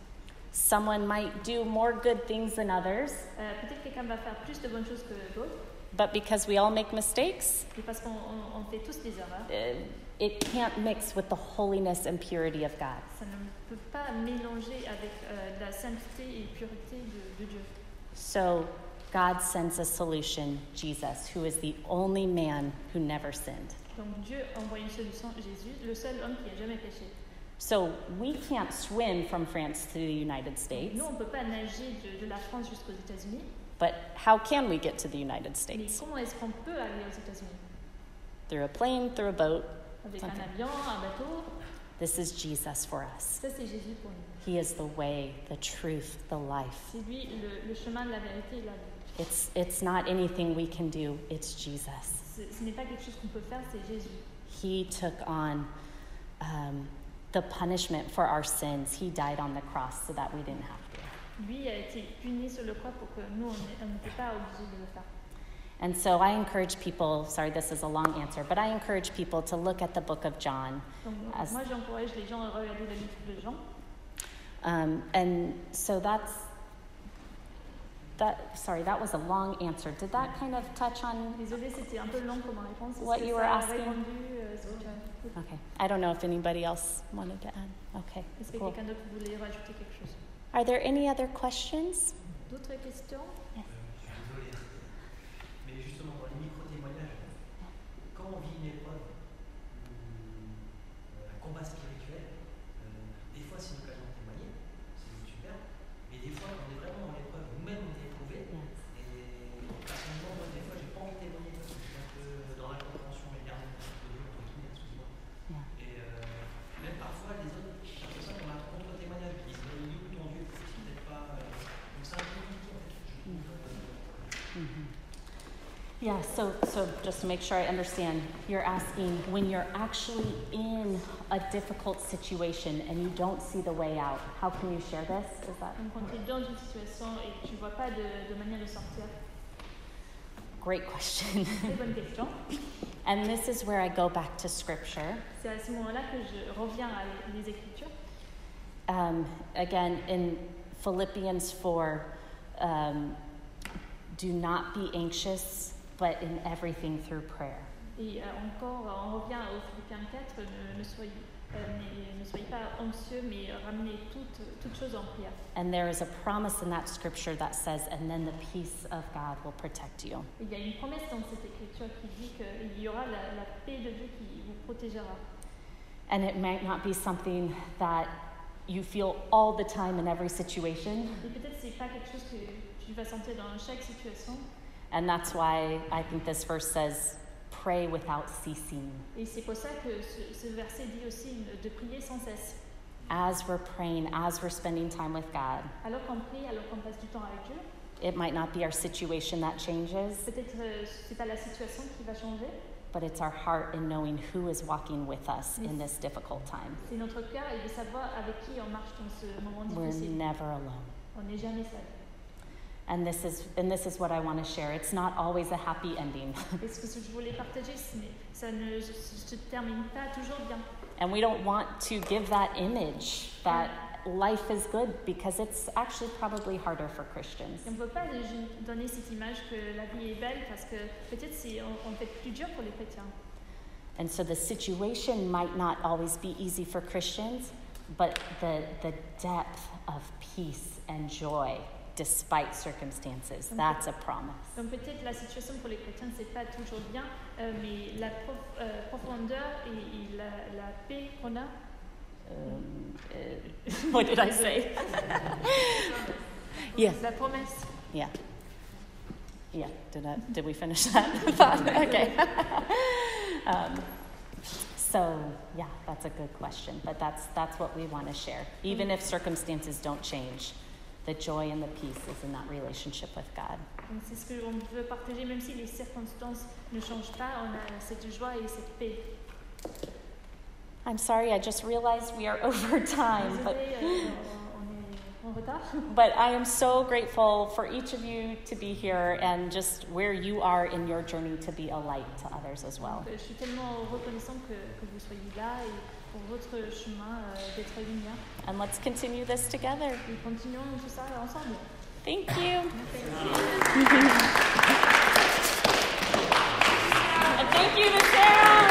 Someone might do more good things than others, Euh, Peut-être quelqu'un va faire plus de bonnes choses que d'autres, but because we all make mistakes, et parce qu'on on- on fait tous des erreurs, euh, it can't mix with the holiness and purity of God. ça ne peut pas mélanger avec euh, la sainteté et pureté de, de Dieu. So God sends a solution, Jesus, who is the only man who never sinned. Donc Dieu envoie une solution, Jésus, le seul homme qui n'a jamais péché. So we can't swim from France to the United States, Nous, on peut pas nager de, de la France jusqu'aux États-Unis, but how can we get to the United mais States? comment est-ce qu'on peut aller aux États-Unis Through a plane, through a boat. Avec un avion, un bateau This is Jesus for us. Ça, c'est Jésus pour nous. He is the way, the truth, the life. C'est lui le, le chemin de la vérité et de la vie. It's, it's not anything we can do, it's Jesus. Ce, ce n'est pas quelque chose qu'on peut faire, c'est Jésus. He took on um, the punishment for our sins. He died on the cross so that we didn't have to. Lui a été puni sur le croix pour que nous, on n'était pas obligés de le faire. And so I encourage people, sorry, this is a long answer, but I encourage people to look at the book of John. Donc, As- moi, j'encourage les gens à regarder le livre de Jean. Um, and so that's, that, sorry, that was a long answer. Did that kind of touch on? Désolée, un peu long comme réponse. What you were asking? répondu euh, ce que tu as- Okay. I don't know if anybody else wanted to add. Okay. Cool. quelqu'un d'autre voulait rajouter quelque chose Are there any other questions? D'autres questions Euh, je suis désolé. Mais justement, dans les micro-témoignages, quand on vit une épreuve ou euh, un combat spirituel, euh, des fois c'est une occasion de témoigner, c'est super, mais des fois on est vraiment dans l'épreuve, nous-mêmes on est éprouvés, et personnellement, moi, des fois j'ai pas envie de témoigner parce que je suis un peu dans l'incompréhension et garder de Dieu, entre guillemets, excuse-moi. Yeah. Et euh, même parfois les autres, j'ai l'impression qu'on a un contre-témoignage, ils disent mais il est où ton Dieu C'est peut-être pas. euh, donc c'est un peu compliqué en fait, je trouve. euh, Yeah, so, so just to make sure I understand, you're asking when you're actually in a difficult situation and you don't see the way out, how can you share this? Is that Donc, quand tu es dans une situation et tu vois pas de, de manière de sortir, great question? très bonne question. and this is where I go back to scripture. C'est à ce moment-là que je reviens à les Écritures. Um, again, in Philippians 4, um, do not be anxious, but in everything through prayer. Et euh, encore, euh, on revient au Philippiens 4, euh, ne, ne, soyez, euh, ne- euh, ne soyez pas anxieux, mais euh, ramenez toutes, toutes choses en prière. And there is a promise in that scripture that says, and then the peace of God will protect you. Et il y a une promesse dans cette écriture qui dit qu'il y aura la, la paix de Dieu qui vous protégera. And it might not be something that you feel all the time in every situation. Et peut-être c'est pas quelque chose que tu vas sentir dans chaque situation. And that's why I think this verse says, pray without ceasing. Et c'est pour ça que ce, ce verset dit aussi de prier sans cesse. As we're praying, as we're spending time with God, Alors qu'on prie, alors qu'on passe du temps avec Dieu, it might not be our situation that changes, peut-être euh, c'est pas la situation qui va changer, but it's our heart in knowing who is walking with us in this difficult time. c'est notre cœur et de savoir avec qui on marche dans ce moment We're never alone. On n'est jamais seul. And this is and this is what I want to share. It's not always a happy ending. Et ce que je voulais partager, ça ne se, se termine pas toujours bien. And we don't want to give that image that life is good because it's actually probably harder for Christians. On ne peut pas donner cette image que la vie est belle parce que peut-être c'est on, on fait plus dur pour les chrétiens. And so the situation might not always be easy for Christians, but the, the depth of peace and joy despite circumstances, that's a promise. Donc peut-être la situation pour les chrétiens c'est pas toujours bien, euh, mais la prof- euh, profondeur et, et la, la paix qu'on a, Um, uh, what did I say? yes. la promesse, yeah. Yeah, did, I, did we finish that? Okay. um, so, yeah, that's a good question. But that's, that's what we want to share. Even if circumstances don't change, the joy and the peace is in that relationship with God. C'est ce qu'on veut partager, même si les circonstances ne changent pas, on a cette joie et cette paix. I'm sorry, I just realized we are over time. But, euh, on on est en retard. but I am so grateful for each of you to be here and just where you are in your journey to be a light to others as well. Euh, Je suis tellement reconnaissant que, que vous soyez là et pour votre chemin euh, d'être lumière. And let's continue this together. Et continuons tout ça ensemble. Thank you. And thank you to Sarah.